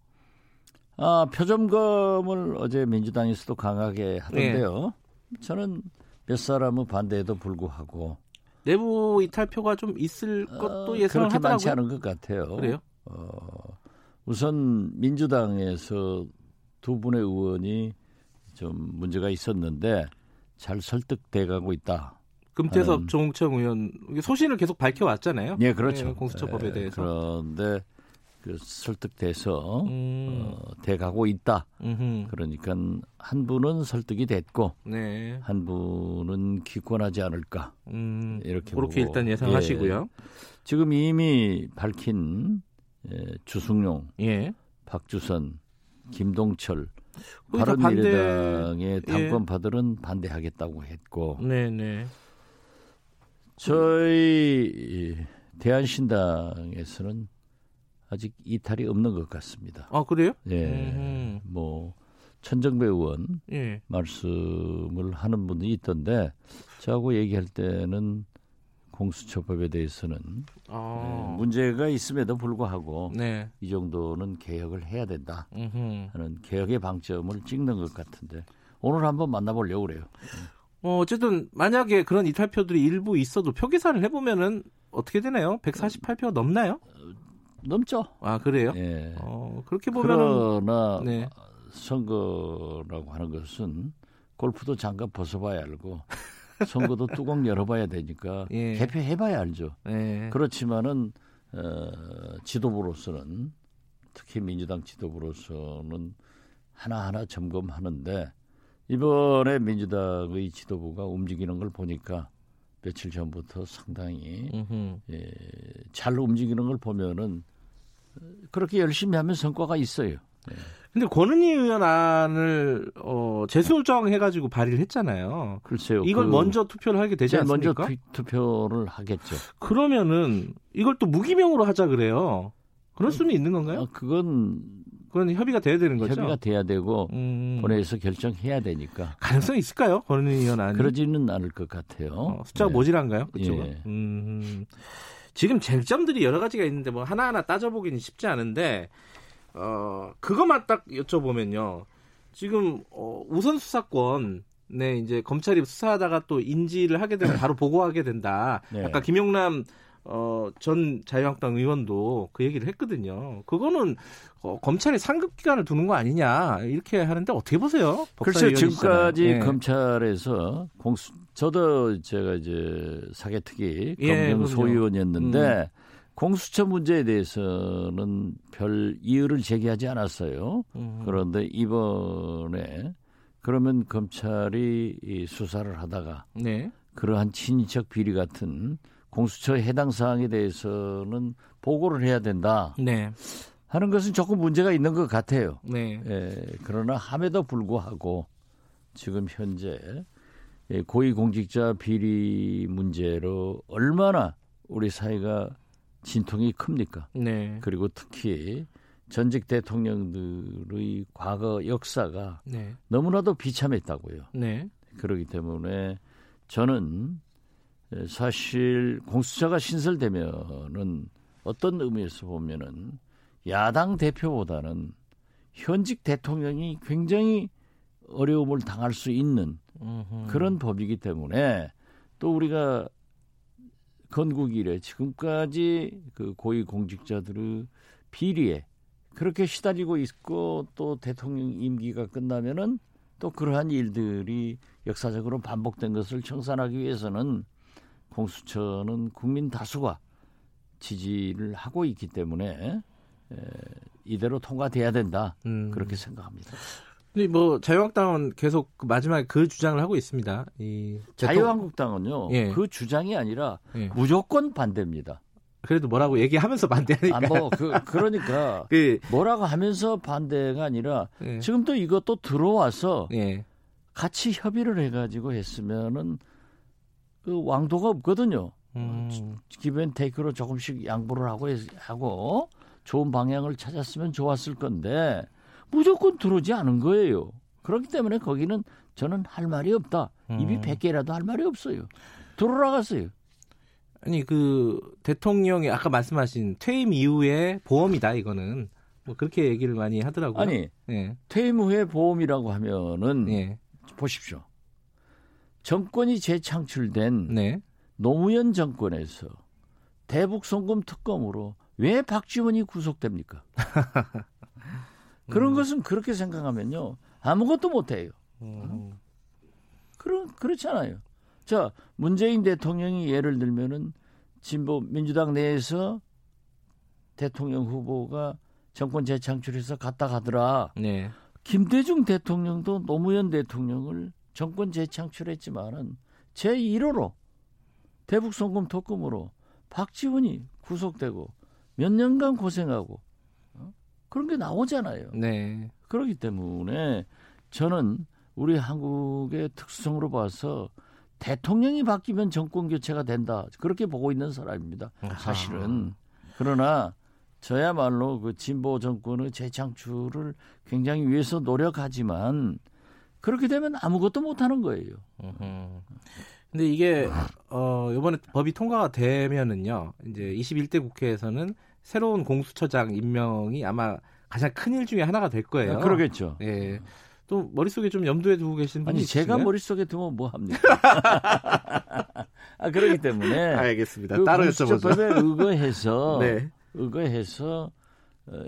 S8: 아, 표점검을 어제 민주당에서도 강하게 하던데요. 저는 몇 사람은 반대에도 불구하고
S2: 내부 이탈표가 좀 있을 것도
S8: 어,
S2: 예상을
S8: 그렇게 많지. 않은 것 같아요.
S2: 그래요?
S8: 어, 우선 민주당에서 두 분의 의원이 좀 문제가 있었는데 잘 설득돼 가고 있다.
S2: 금태섭 조홍천 의원 소신을 계속 밝혀왔잖아요.
S8: 예, 그렇죠.
S2: 네, 공수처법에
S8: 예,
S2: 대해서.
S8: 그런데 그 설득돼서
S2: 음,
S8: 어, 돼 가고 있다.
S2: 음흠.
S8: 그러니까 한 분은 설득이 됐고
S2: 네.
S8: 한 분은 기권하지 않을까
S2: 음,
S8: 이렇게
S2: 그렇게
S8: 보고.
S2: 일단 예상하시고요.
S8: 지금 이미 밝힌 예, 주승용,
S2: 예.
S8: 박주선, 김동철
S2: 반대-
S8: 바른미래당의 당권파들은 반대하겠다고 했고
S2: 네, 네.
S8: 저희 이 대한신당에서는 아직 이탈이 없는 것 같습니다.
S2: 아, 그래요?
S8: 예,
S2: 음흠.
S8: 뭐 천정배 의원
S2: 예.
S8: 말씀을 하는 분이 있던데 저하고 얘기할 때는 공수처법에 대해서는
S2: 아.
S8: 예, 문제가 있음에도 불구하고
S2: 네.
S8: 이 정도는 개혁을 해야 된다
S2: 음흠.
S8: 하는 개혁의 방점을 찍는 것 같은데 오늘 한번 만나보려고 그래요.
S2: 어, 어쨌든 만약에 그런 이탈표들이 일부 있어도 표 계산을 해보면은 어떻게 되나요? 148표가 넘나요?
S8: 넘죠.
S2: 아 그래요?
S8: 예.
S2: 어, 그렇게 보면은
S8: 그러나
S2: 네.
S8: 선거라고 하는 것은 골프도 장갑 벗어봐야 알고 선거도 뚜껑 열어봐야 되니까
S2: 예.
S8: 개표해봐야 알죠.
S2: 네.
S8: 그렇지만은 어, 지도부로서는 특히 민주당 지도부로서는 하나하나 점검하는데 이번에 민주당의 지도부가 움직이는 걸 보니까 며칠 전부터 상당히
S2: 음흠.
S8: 예, 잘 움직이는 걸 보면은 그렇게 열심히 하면 성과가 있어요.
S2: 근데 권은희 의원 안을 어, 재수정해가지고 발의를 했잖아요.
S8: 글쎄요.
S2: 이걸
S8: 그
S2: 먼저 투표를 하게 되지
S8: 먼저
S2: 않습니까?
S8: 투, 투표를 하겠죠.
S2: 그러면은 이걸 또 무기명으로 하자 그래요. 그럴 수는 있는 건가요?
S8: 아, 그건
S2: 그건 협의가 돼야 되는 거죠.
S8: 협의가 돼야 되고
S2: 음,
S8: 본회의에서 결정해야 되니까
S2: 가능성이 있을까요? 권은희 의원 안이?
S8: 그러지는 않을 것 같아요.
S2: 어, 숫자가
S8: 네.
S2: 모질한가요? 그쪽은?
S8: 예.
S2: 음, 지금 쟁점들이 여러 가지가 있는데 뭐 하나하나 따져보기는 쉽지 않은데 어 그것만 딱 여쭤보면요. 지금 어, 우선 수사권 네 이제 검찰이 수사하다가 또 인지를 하게 되면 바로 보고하게 된다.
S8: 네.
S2: 아까 김용남 어, 전 자유한국당 의원도 그 얘기를 했거든요. 그거는 어, 검찰이 상급 기관을 두는 거 아니냐 이렇게 하는데 어떻게 보세요?
S8: 글쎄요. 지금까지
S2: 예.
S8: 검찰에서 공수, 저도 제가 이제 사개특위
S2: 예,
S8: 검경
S2: 그럼요. 음.
S8: 소위원이었는데 공수처 문제에 대해서는 별 이의를 제기하지 않았어요.
S2: 음.
S8: 그런데 이번에 그러면 검찰이 이 수사를 하다가
S2: 네.
S8: 그러한 친인척 비리 같은 공수처 해당 사항에 대해서는 보고를 해야 된다
S2: 네.
S8: 하는 것은 조금 문제가 있는 것 같아요.
S2: 네.
S8: 예, 그러나 함에도 불구하고 지금 현재 예, 고위공직자 비리 문제로 얼마나 우리 사회가 진통이 큽니까?
S2: 네.
S8: 그리고 특히 전직 대통령들의 과거 역사가
S2: 네.
S8: 너무나도 비참했다고요.
S2: 네.
S8: 그렇기 때문에 저는 에, 사실 공수처가 신설되면은 어떤 의미에서 보면은 야당 대표보다는 현직 대통령이 굉장히 어려움을 당할 수 있는. 그런 법이기 때문에 또 우리가 건국 이래 지금까지 그 고위 공직자들의 비리에 그렇게 시달리고 있고 또 대통령 임기가 끝나면은 또 그러한 일들이 역사적으로 반복된 것을 청산하기 위해서는 공수처는 국민 다수가 지지를 하고 있기 때문에 에, 이대로 통과돼야 된다
S2: 음.
S8: 그렇게 생각합니다.
S2: 근데 뭐 자유한국당은 계속 그 마지막에 그 주장을 하고 있습니다. 이
S8: 자유한국당은요
S2: 예.
S8: 그 주장이 아니라
S2: 예.
S8: 무조건 반대입니다.
S2: 그래도 뭐라고 얘기하면서 반대하니까.
S8: 아, 뭐 그, 그러니까
S2: 그
S8: 뭐라고 하면서 반대가 아니라
S2: 예.
S8: 지금 또 이것도 들어와서
S2: 예.
S8: 같이 협의를 해가지고 했으면은 그 왕도가 없거든요.
S2: 음.
S8: 기브앤테이크로 조금씩 양보를 하고 했- 하고 좋은 방향을 찾았으면 좋았을 건데 무조건 들어오지 않은 거예요. 그렇기 때문에 거기는 저는 할 말이 없다. 입이
S2: 음.
S8: 100개라도 할 말이 없어요. 들어나갔어요.
S2: 아니 그 대통령이 아까 말씀하신 퇴임 이후에 보험이다 이거는 뭐 그렇게 얘기를 많이 하더라고요.
S8: 아니
S2: 예.
S8: 퇴임 후에 보험이라고 하면은
S2: 예.
S8: 보십시오. 정권이 재창출된
S2: 네.
S8: 노무현 정권에서 대북 송금 특검으로 왜 박지원이 구속됩니까? 그런 것은 그렇게 생각하면요 아무것도 못해요.
S2: 음.
S8: 그런 그렇잖아요. 자 문재인 대통령이 예를 들면은 진보 민주당 내에서 대통령 후보가 정권 재창출해서 갔다 가더라.
S2: 네.
S8: 김대중 대통령도 노무현 대통령을 정권 재창출했지만은 제 1호로 대북 송금 특검으로 박지원이 구속되고 몇 년간 고생하고 어? 그런 게 나오잖아요.
S2: 네.
S8: 그렇기 때문에 저는 우리 한국의 특수성으로 봐서 대통령이 바뀌면 정권 교체가 된다 그렇게 보고 있는 사람입니다. 사실은 그러나 저야말로 그 진보 정권의 재창출을 굉장히 위해서 노력하지만 그렇게 되면 아무것도 못 하는 거예요.
S2: 음흠. 근데 이게 어 이번에 법이 통과가 되면은요. 이제 21대 국회에서는 새로운 공수처장 임명이 아마 가장 큰 일 중에 하나가 될 거예요.
S8: 아, 그러겠죠.
S2: 예. 또 머릿속에 좀 염두에 두고 계신 분이
S8: 아니 제가
S2: 있으신가요?
S8: 머릿속에 두면 뭐 합니까? 아 그렇기 때문에
S2: 알겠습니다.
S8: 그
S2: 따로 여쭤보죠.
S8: 공수처법에 의거해서
S2: 네.
S8: 의거해서 어,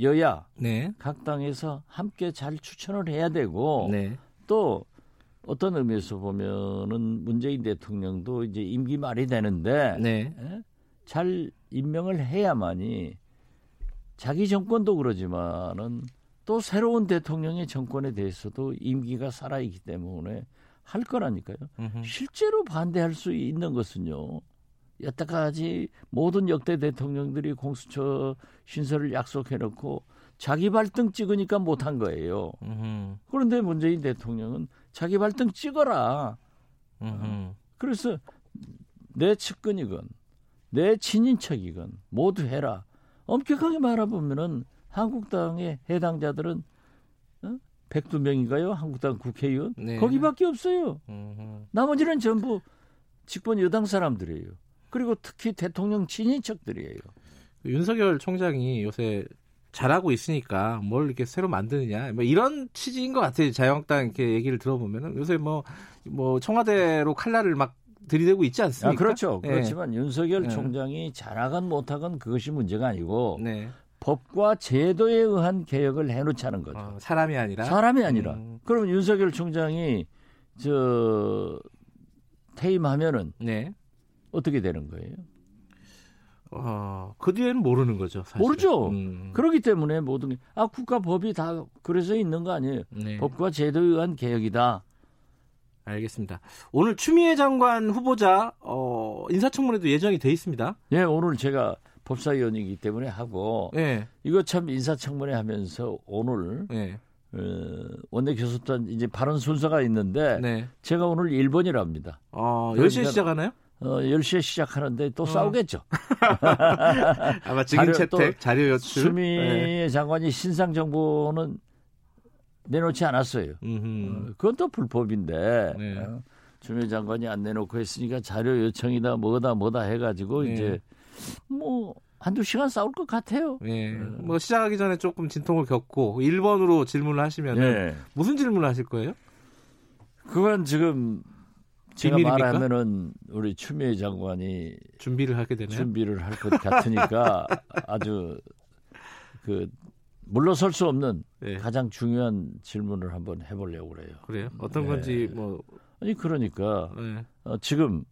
S8: 여야
S2: 네.
S8: 각 당에서 함께 잘 추천을 해야 되고
S2: 네.
S8: 또 어떤 의미에서 보면은 문재인 대통령도 이제 임기 말이 되는데
S2: 네.
S8: 예? 잘 임명을 해야만이 자기 정권도 그러지만은 또 새로운 대통령의 정권에 대해서도 임기가 살아있기 때문에 할 거라니까요.
S2: 음흠.
S8: 실제로 반대할 수 있는 것은요. 여태까지 모든 역대 대통령들이 공수처 신설을 약속해놓고 자기 발등 찍으니까 못한 거예요.
S2: 음흠.
S8: 그런데 문재인 대통령은 자기 발등 찍어라.
S2: 음흠.
S8: 그래서 내 측근이건 내 친인척이건 모두 해라. 엄격하게 말해보면은 한국당의 해당자들은 어? 102명인가요? 한국당 국회의원?
S2: 네.
S8: 거기밖에 없어요.
S2: 음흠.
S8: 나머지는 전부 집권 여당 사람들이에요. 그리고 특히 대통령 친인척들이에요.
S2: 윤석열 총장이 요새 잘하고 있으니까 뭘 이렇게 새로 만드느냐 뭐 이런 취지인 것 같아요. 자유한국당 이렇게 얘기를 들어보면은 요새 뭐뭐 청와대로 칼날을 막 들이대고 있지
S8: 아,
S2: 않습니까?
S8: 그렇죠.
S2: 예.
S8: 그렇지만 윤석열
S2: 네.
S8: 총장이 잘하건 못하건 그것이 문제가 아니고
S2: 네.
S8: 법과 제도에 의한 개혁을 해놓자는 거죠.
S2: 어, 사람이 아니라
S8: 사람이 아니라.
S2: 음.
S8: 그러면 윤석열 총장이 저 퇴임하면은
S2: 네.
S8: 어떻게 되는 거예요?
S2: 어, 그 뒤에는 모르는 거죠. 사실.
S8: 모르죠.
S2: 음.
S8: 그렇기 때문에 모든 게, 아, 국가 법이 다 그래서 있는 거 아니에요?
S2: 네.
S8: 법과 제도에 의한 개혁이다.
S2: 알겠습니다. 오늘 추미애 장관 후보자 어, 인사청문회도 예정이 돼 있습니다.
S8: 예, 오늘 제가 법사위원이기 때문에 하고,
S2: 네.
S8: 이거 참 인사청문회 하면서 오늘,
S2: 네.
S8: 어, 원내 교섭단 이제 발언 순서가 있는데,
S2: 네.
S8: 제가 오늘 1번이랍니다.
S2: 어,
S8: 그러니까-
S2: 10시에 시작하나요?
S8: 어, 10시에 시작하는데 또 싸우겠죠.
S2: 아마 증인
S8: 자료-
S2: 채택,
S8: 또
S2: 자료 요출.
S8: 추미애 장관이 신상 정보는 내놓지 않았어요. 어, 그건 또 불법인데
S2: 네.
S8: 어, 추미애 장관이 안 내놓고 했으니까 자료 요청이다 뭐다 뭐다 해가지고
S2: 네.
S8: 이제 뭐 한두 시간 싸울 것 같아요.
S2: 예. 뭐 시작하기 전에 조금 진통을 겪고 1번으로 질문을 하시면
S8: 예.
S2: 무슨 질문을 하실 거예요?
S8: 그건 지금 제가
S2: 비밀입니까?
S8: 말하면은 우리 추미애 장관이
S2: 준비를 하게 되나요?
S8: 준비를 할 것 같으니까 아주 그 물러설 수 없는
S2: 네.
S8: 가장 중요한 질문을 한번 해보려고 그래요.
S2: 그래요? 어떤
S8: 네.
S2: 건지 뭐
S8: 아니 그러니까
S2: 네.
S8: 어, 지금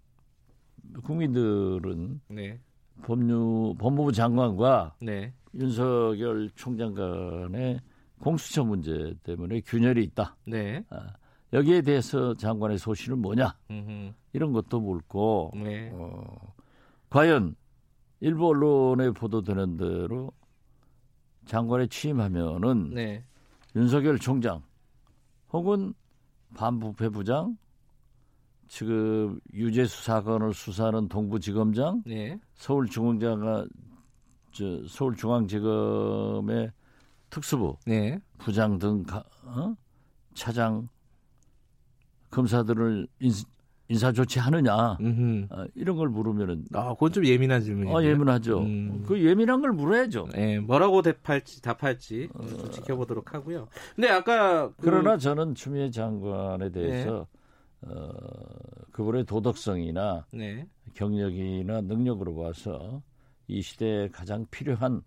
S8: 국민들은
S2: 네.
S8: 법무 법무부 장관과
S2: 네.
S8: 윤석열 총장 간의 공수처 문제 때문에 균열이 있다.
S2: 네.
S8: 아, 여기에 대해서 장관의 소신은 뭐냐
S2: 음흠.
S8: 이런 것도 묻고
S2: 네.
S8: 어, 과연 일부 언론에 보도되는 대로 장관에 취임하면은
S2: 네.
S8: 윤석열 총장 혹은 반부패 부장 지금 유재수 사건을 수사하는 동부지검장
S2: 네.
S8: 서울중앙장가 저 서울중앙지검의 특수부
S2: 네.
S8: 부장 등 가, 어? 차장 검사들을 인사, 인사 조치하느냐
S2: 음흠.
S8: 어, 이런 걸 물으면은
S2: 아, 그건 좀 예민한 질문이에요.
S8: 어, 예민하죠.
S2: 음.
S8: 그 예민한 걸 물어야죠.
S2: 네, 뭐라고 답할지 답할지 좀 지켜보도록 하고요. 근데 아까 그-
S8: 그러나 저는 추미애 장관에 대해서 어, 그분의 도덕성이나
S2: 네.
S8: 경력이나 능력으로 봐서 이 시대에 가장 필요한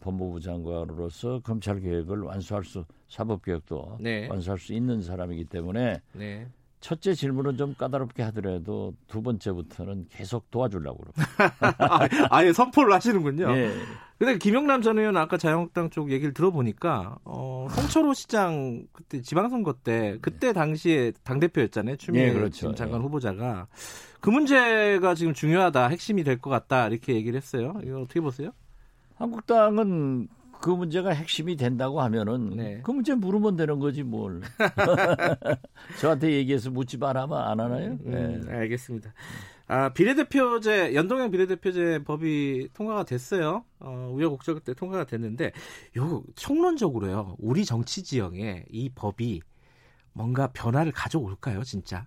S8: 법무부 장관으로서 검찰 개혁을 완수할 수 사법 개혁도
S2: 네.
S8: 완수할 수 있는 사람이기 때문에
S2: 네.
S8: 첫째 질문은 좀 까다롭게 하더라도 두 번째부터는 계속 도와주려고 그러고.
S2: 아, 아예 선포를 하시는군요.
S8: 예.
S2: 근데 김영남 전 의원 아까 자유한국당 쪽 얘기를 들어보니까 어, 홍철호 시장 그때 지방선거 때 그때 당시에 당 대표였잖아요. 추미애
S8: 네, 그렇죠.
S2: 지금 장관
S8: 예.
S2: 후보자가 그 문제가 지금 중요하다, 핵심이 될 것 같다 이렇게 얘기를 했어요. 이거 어떻게 보세요?
S8: 한국당은 그 문제가 핵심이 된다고 하면은
S2: 네.
S8: 그 문제 물으면 되는 거지 뭘. 저한테 얘기해서 묻지 말하면 안 하나요? 네.
S2: 음, 알겠습니다. 아, 비례대표제, 연동형 비례대표제 법이 통과가 됐어요. 어, 우여곡절 때 통과가 됐는데, 요, 총론적으로요, 우리 정치 지형에 이 법이 뭔가 변화를 가져올까요, 진짜?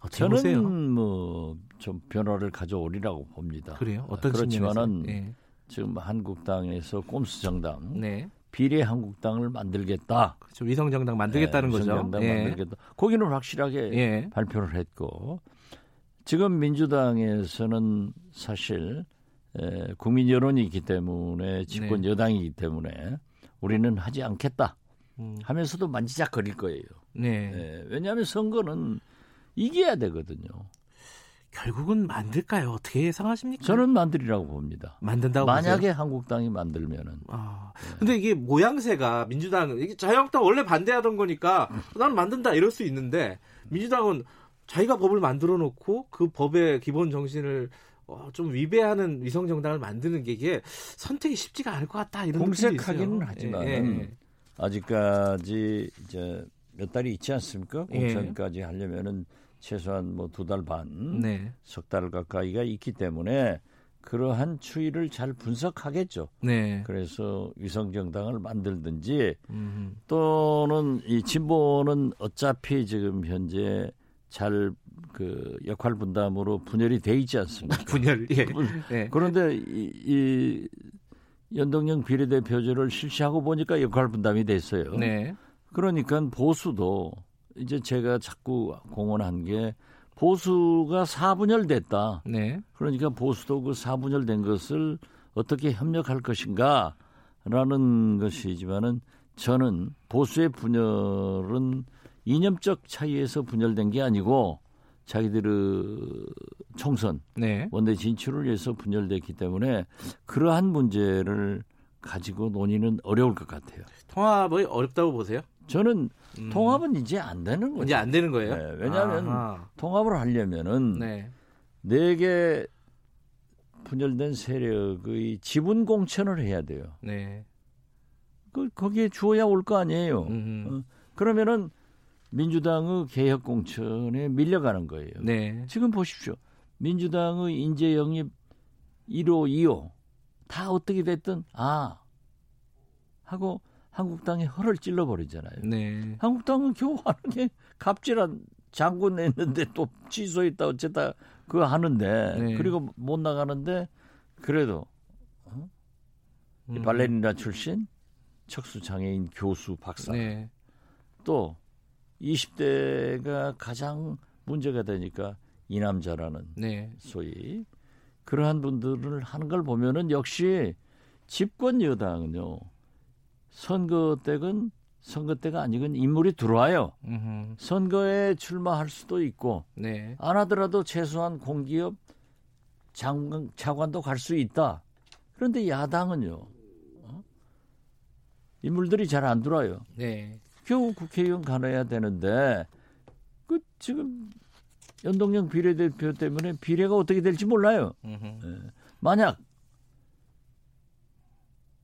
S2: 어떻게
S8: 저는? 뭐 좀 변화를 가져오리라고 봅니다.
S2: 그래요? 어떤
S8: 그렇지만은
S2: 측면에서?
S8: 지금 한국당에서 꼼수 정당
S2: 네. 네.
S8: 비례 한국당을 만들겠다.
S2: 그렇죠. 위성 정당 만들겠다는
S8: 네,
S2: 거죠.
S8: 위성정당
S2: 예.
S8: 만들겠다. 거기는 확실하게
S2: 예.
S8: 발표를 했고 지금 민주당에서는 사실 에, 국민 여론이 있기 때문에 집권
S2: 네.
S8: 여당이기 때문에 우리는 하지 않겠다
S2: 음,
S8: 하면서도 만지작거릴 거예요.
S2: 네.
S8: 에, 왜냐하면 선거는 이겨야 되거든요.
S2: 결국은 만들까요? 어떻게 예상하십니까?
S8: 저는 만들이라고 봅니다.
S2: 만든다고
S8: 만약에
S2: 보세요?
S8: 한국당이 만들면은
S2: 아, 근데 이게 모양새가 민주당은 이게 자유한국당 원래 반대하던 거니까 나는 만든다 이럴 수 있는데 민주당은 자기가 법을 만들어 놓고 그 법의 기본 정신을 어, 좀 위배하는 위성 정당을 만드는 게 이게 선택이 쉽지가 않을 것 같다 이런
S8: 공색하기는. 하지만
S2: 예, 예.
S8: 아직까지 이제 몇 달이 있지 않습니까?
S2: 예.
S8: 공천까지 하려면은 최소한 뭐 두 달 반,
S2: 네,
S8: 석달 가까이가 있기 때문에 그러한 추이를 잘 분석하겠죠.
S2: 네,
S8: 그래서 위성 정당을 만들든지
S2: 음,
S8: 또는 이 진보는 어차피 지금 현재 잘 그 역할 분담으로 분열이 돼 있지 않습니까?
S2: 분열, 예, 네.
S8: 그런데 이, 이 연동형 비례대표제를 실시하고 보니까 역할 분담이 됐어요.
S2: 네,
S8: 그러니까 보수도 이제 제가 자꾸 공언한 게 보수가 4분열 됐다.
S2: 네,
S8: 그러니까 보수도 그 4분열 된 것을 어떻게 협력할 것인가 라는 것이지만은 저는 보수의 분열은 이념적 차이에서 분열된 게 아니고 자기들의 총선
S2: 네.
S8: 원내 진출을 위해서 분열됐기 때문에 그러한 문제를 가지고 논의는 어려울 것 같아요.
S2: 통합이 어렵다고 보세요?
S8: 저는
S2: 음,
S8: 통합은 이제 안 되는 거죠.
S2: 이제 안 되는 거예요?
S8: 네, 왜냐하면
S2: 아하,
S8: 통합을 하려면은
S2: 네,
S8: 네개 분열된 세력의 지분 공천을 해야 돼요.
S2: 네,
S8: 그 거기에 주어야 올 거 아니에요.
S2: 음,
S8: 어, 그러면은 민주당의 개혁 공천에 밀려가는 거예요.
S2: 네,
S8: 지금 보십시오. 민주당의 인재 영입 1호, 2호 다 어떻게 됐든 아 하고 한국당이 허를 찔러 버리잖아요.
S2: 네,
S8: 한국당은 겨우 하는 게 갑질한 장군 냈는데 또 취소했다 어쨌다 그거 하는데
S2: 네.
S8: 그리고 못 나가는데 그래도 이
S2: 음,
S8: 발레리나 출신 척수 장애인 교수 박사
S2: 네,
S8: 또 20대가 가장 문제가 되니까 이 남자라는
S2: 네,
S8: 소위 그러한 분들을 하는 걸 보면은 역시 집권 여당은요. 선거 때건 선거 때가 아니건 인물이 들어와요.
S2: 음흠.
S8: 선거에 출마할 수도 있고
S2: 네.
S8: 안 하더라도 최소한 공기업 장관, 차관도 갈 수 있다. 그런데 야당은요. 어? 인물들이 잘 안 들어와요.
S2: 네.
S8: 겨우 국회의원 가려야 되는데 그 지금 연동형 비례대표 때문에 비례가 어떻게 될지 몰라요. 예. 만약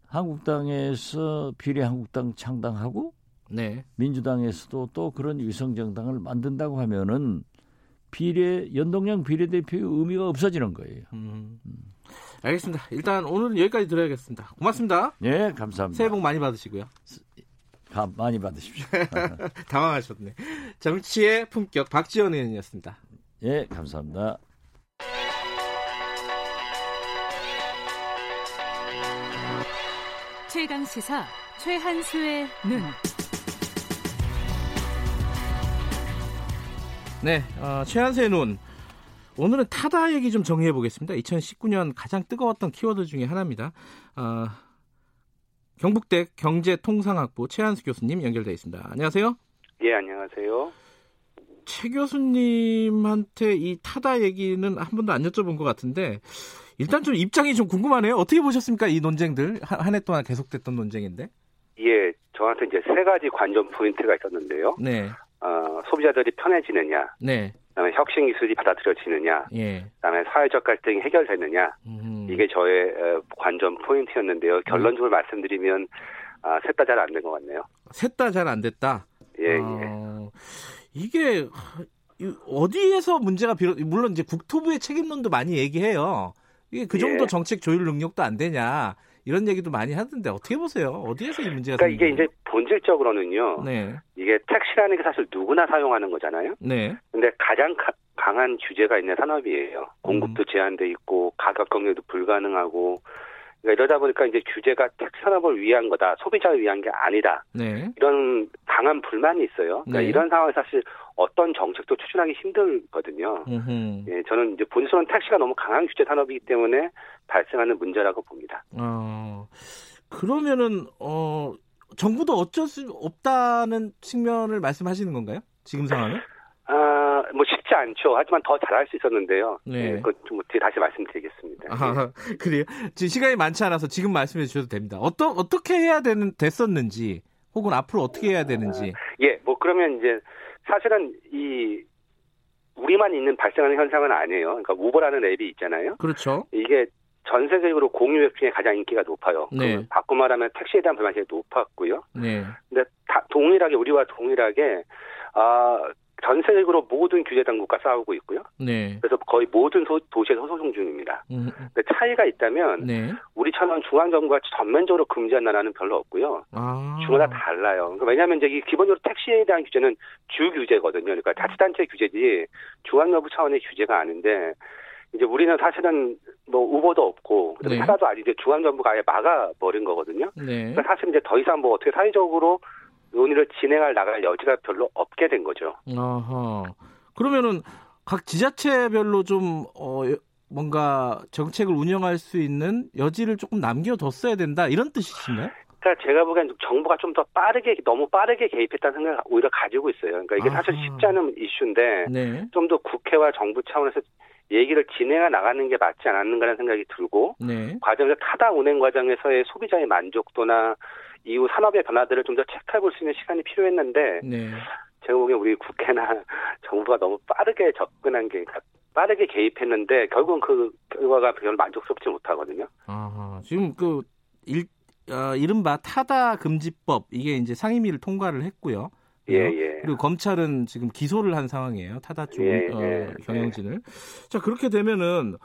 S8: 한국당에서 비례한국당 창당하고
S2: 네.
S8: 민주당에서도 또 그런 위성 정당을 만든다고 하면은 비례 연동형 비례대표의 의미가 없어지는 거예요.
S2: 음. 알겠습니다. 일단 오늘 여기까지 들어야겠습니다. 고맙습니다.
S8: 예, 감사합니다.
S2: 새해 복 많이 받으시고요.
S8: 가- 많이 받으십시오.
S2: 당황하셨네. 정치의 품격 박지원 의원이었습니다.
S8: 예, 감사합니다.
S5: 최강 시사 최한수의 눈.
S2: 네, 어, 최한수의 눈. 오늘은 타다 얘기 좀 정리해 보겠습니다. 2019년 가장 뜨거웠던 키워드 중에 하나입니다. 어, 경북대 경제통상학부 최한수 교수님 연결돼 있습니다. 안녕하세요.
S9: 예, 안녕하세요.
S2: 최 교수님한테 이 타다 얘기는 한 번도 안 여쭤본 것 같은데 일단 좀 입장이 좀 궁금하네요. 어떻게 보셨습니까? 이 논쟁들 한 해 동안 계속됐던 논쟁인데.
S9: 예, 저한테 이제 세 가지 관전 포인트가 있었는데요.
S2: 네,
S9: 어, 소비자들이 편해지느냐,
S2: 네,
S9: 그다음에 혁신 기술이 받아들여지느냐,
S2: 예.
S9: 그다음에 사회적 갈등이 해결되느냐,
S2: 음,
S9: 이게 저의 어, 관전 포인트였는데요. 결론적으로 말씀드리면 아, 셋다 잘 안 된 것 같네요.
S2: 셋 다 잘 안 됐다.
S9: 예, 예.
S2: 어, 이게 이- 어디에서 문제가 비롯 물론 이제 국토부의 책임론도 많이 얘기해요. 이게 그 정도
S9: 예.
S2: 정책 조율 능력도 안 되냐 이런 얘기도 많이 하던데 어떻게 보세요? 어디에서 이 문제가
S9: 그러니까 이게
S2: 생긴
S9: 이제 본질적으로는요.
S2: 네,
S9: 이게 택시라는 게 사실 누구나 사용하는 거잖아요.
S2: 네,
S9: 근데 가장 가- 강한 규제가 있는 산업이에요. 공급도 제한돼 있고 가격 경쟁도 불가능하고 그러니까 이러다 보니까 이제 규제가 택시 산업을 위한 거다, 소비자를 위한 게 아니다.
S2: 네,
S9: 이런 강한 불만이 있어요. 그러니까
S2: 네.
S9: 이런 상황에 사실 어떤 정책도 추진하기 힘들거든요.
S2: 음흠.
S9: 예, 저는 이제 본질은 택시가 너무 강한 규제 산업이기 때문에 발생하는 문제라고 봅니다.
S2: 어, 그러면은 어 정부도 어쩔 수 없다는 측면을 말씀하시는 건가요? 지금 상황은?
S9: 아, 뭐 쉽지 않죠. 하지만 더 잘할 수 있었는데요.
S2: 네.
S9: 예, 그건 좀 뒤에 다시 말씀드리겠습니다. 예.
S2: 아, 그래요? 지금 시간이 많지 않아서 지금 말씀해 주셔도 됩니다. 어떠, 어떻게 해야 되는, 됐었는지, 혹은 앞으로 어떻게 해야 되는지.
S9: 예, 뭐 그러면 이제 사실은 이 우리만 있는 발생하는 현상은 아니에요. 그러니까 우버라는 앱이 있잖아요.
S2: 그렇죠.
S9: 이게 전 세계적으로 공유 앱 중에 가장 인기가 높아요.
S2: 네.
S9: 그 바꿔 말하면 택시에 대한 불만이 높았고요.
S2: 네.
S9: 근데 다 동일하게 우리와 동일하게 아, 전 세계적으로 모든 규제 당국과 싸우고 있고요.
S2: 네.
S9: 그래서 거의 모든 소- 도시에서 소송 중입니다.
S2: 음,
S9: 근데 차이가 있다면
S2: 네.
S9: 우리처럼 중앙 정부가 전면적으로 금지한 나라는 별로 없고요.
S2: 아.
S9: 주마다 달라요. 그러니까 왜냐하면 이제 이 기본적으로 택시에 대한 규제는 주 규제거든요. 그러니까 자치단체 규제지 중앙정부 차원의 규제가 아닌데 이제 우리는 사실은 뭐 우버도 없고 그다음에
S2: 네.
S9: 타다도 아직 이제 중앙정부가 아예 막아버린 거거든요.
S2: 네.
S9: 그러니까 사실 이제 더 이상 뭐 어떻게 사회적으로 논의를 진행할 나갈 여지가 별로 없게 된 거죠.
S2: 아하. 그러면은 각 지자체별로 좀, 어, 뭔가 정책을 운영할 수 있는 여지를 조금 남겨뒀어야 된다. 이런 뜻이신가요?
S9: 그러니까 제가 보기엔 정부가 좀 더 빠르게 너무 빠르게 개입했다는 생각을 오히려 가지고 있어요. 그러니까 이게 사실
S2: 아하.
S9: 쉽지 않은 이슈인데
S2: 네.
S9: 좀더 국회와 정부 차원에서 얘기를 진행해 나가는 게 맞지 않았는가라는 생각이 들고
S2: 네.
S9: 과정에서 타다 운행 과정에서의 소비자의 만족도나 이후 산업의 변화들을 좀 더 체크해 볼 수 있는 시간이 필요했는데
S2: 네.
S9: 제가 보기엔 우리 국회나 정부가 너무 빠르게 접근한 게 그러니까 빠르게 개입했는데 결국은 그 결과가 별로 만족스럽지 못하거든요.
S2: 아하. 지금 그, 일, 어, 이른바 타다 금지법, 이게 이제 상임위를 통과를 했고요.
S9: 예, 예.
S2: 그리고 검찰은 지금 기소를 한 상황이에요. 타다 쪽
S9: 예,
S2: 어,
S9: 예,
S2: 경영진을. 자 그렇게 되면은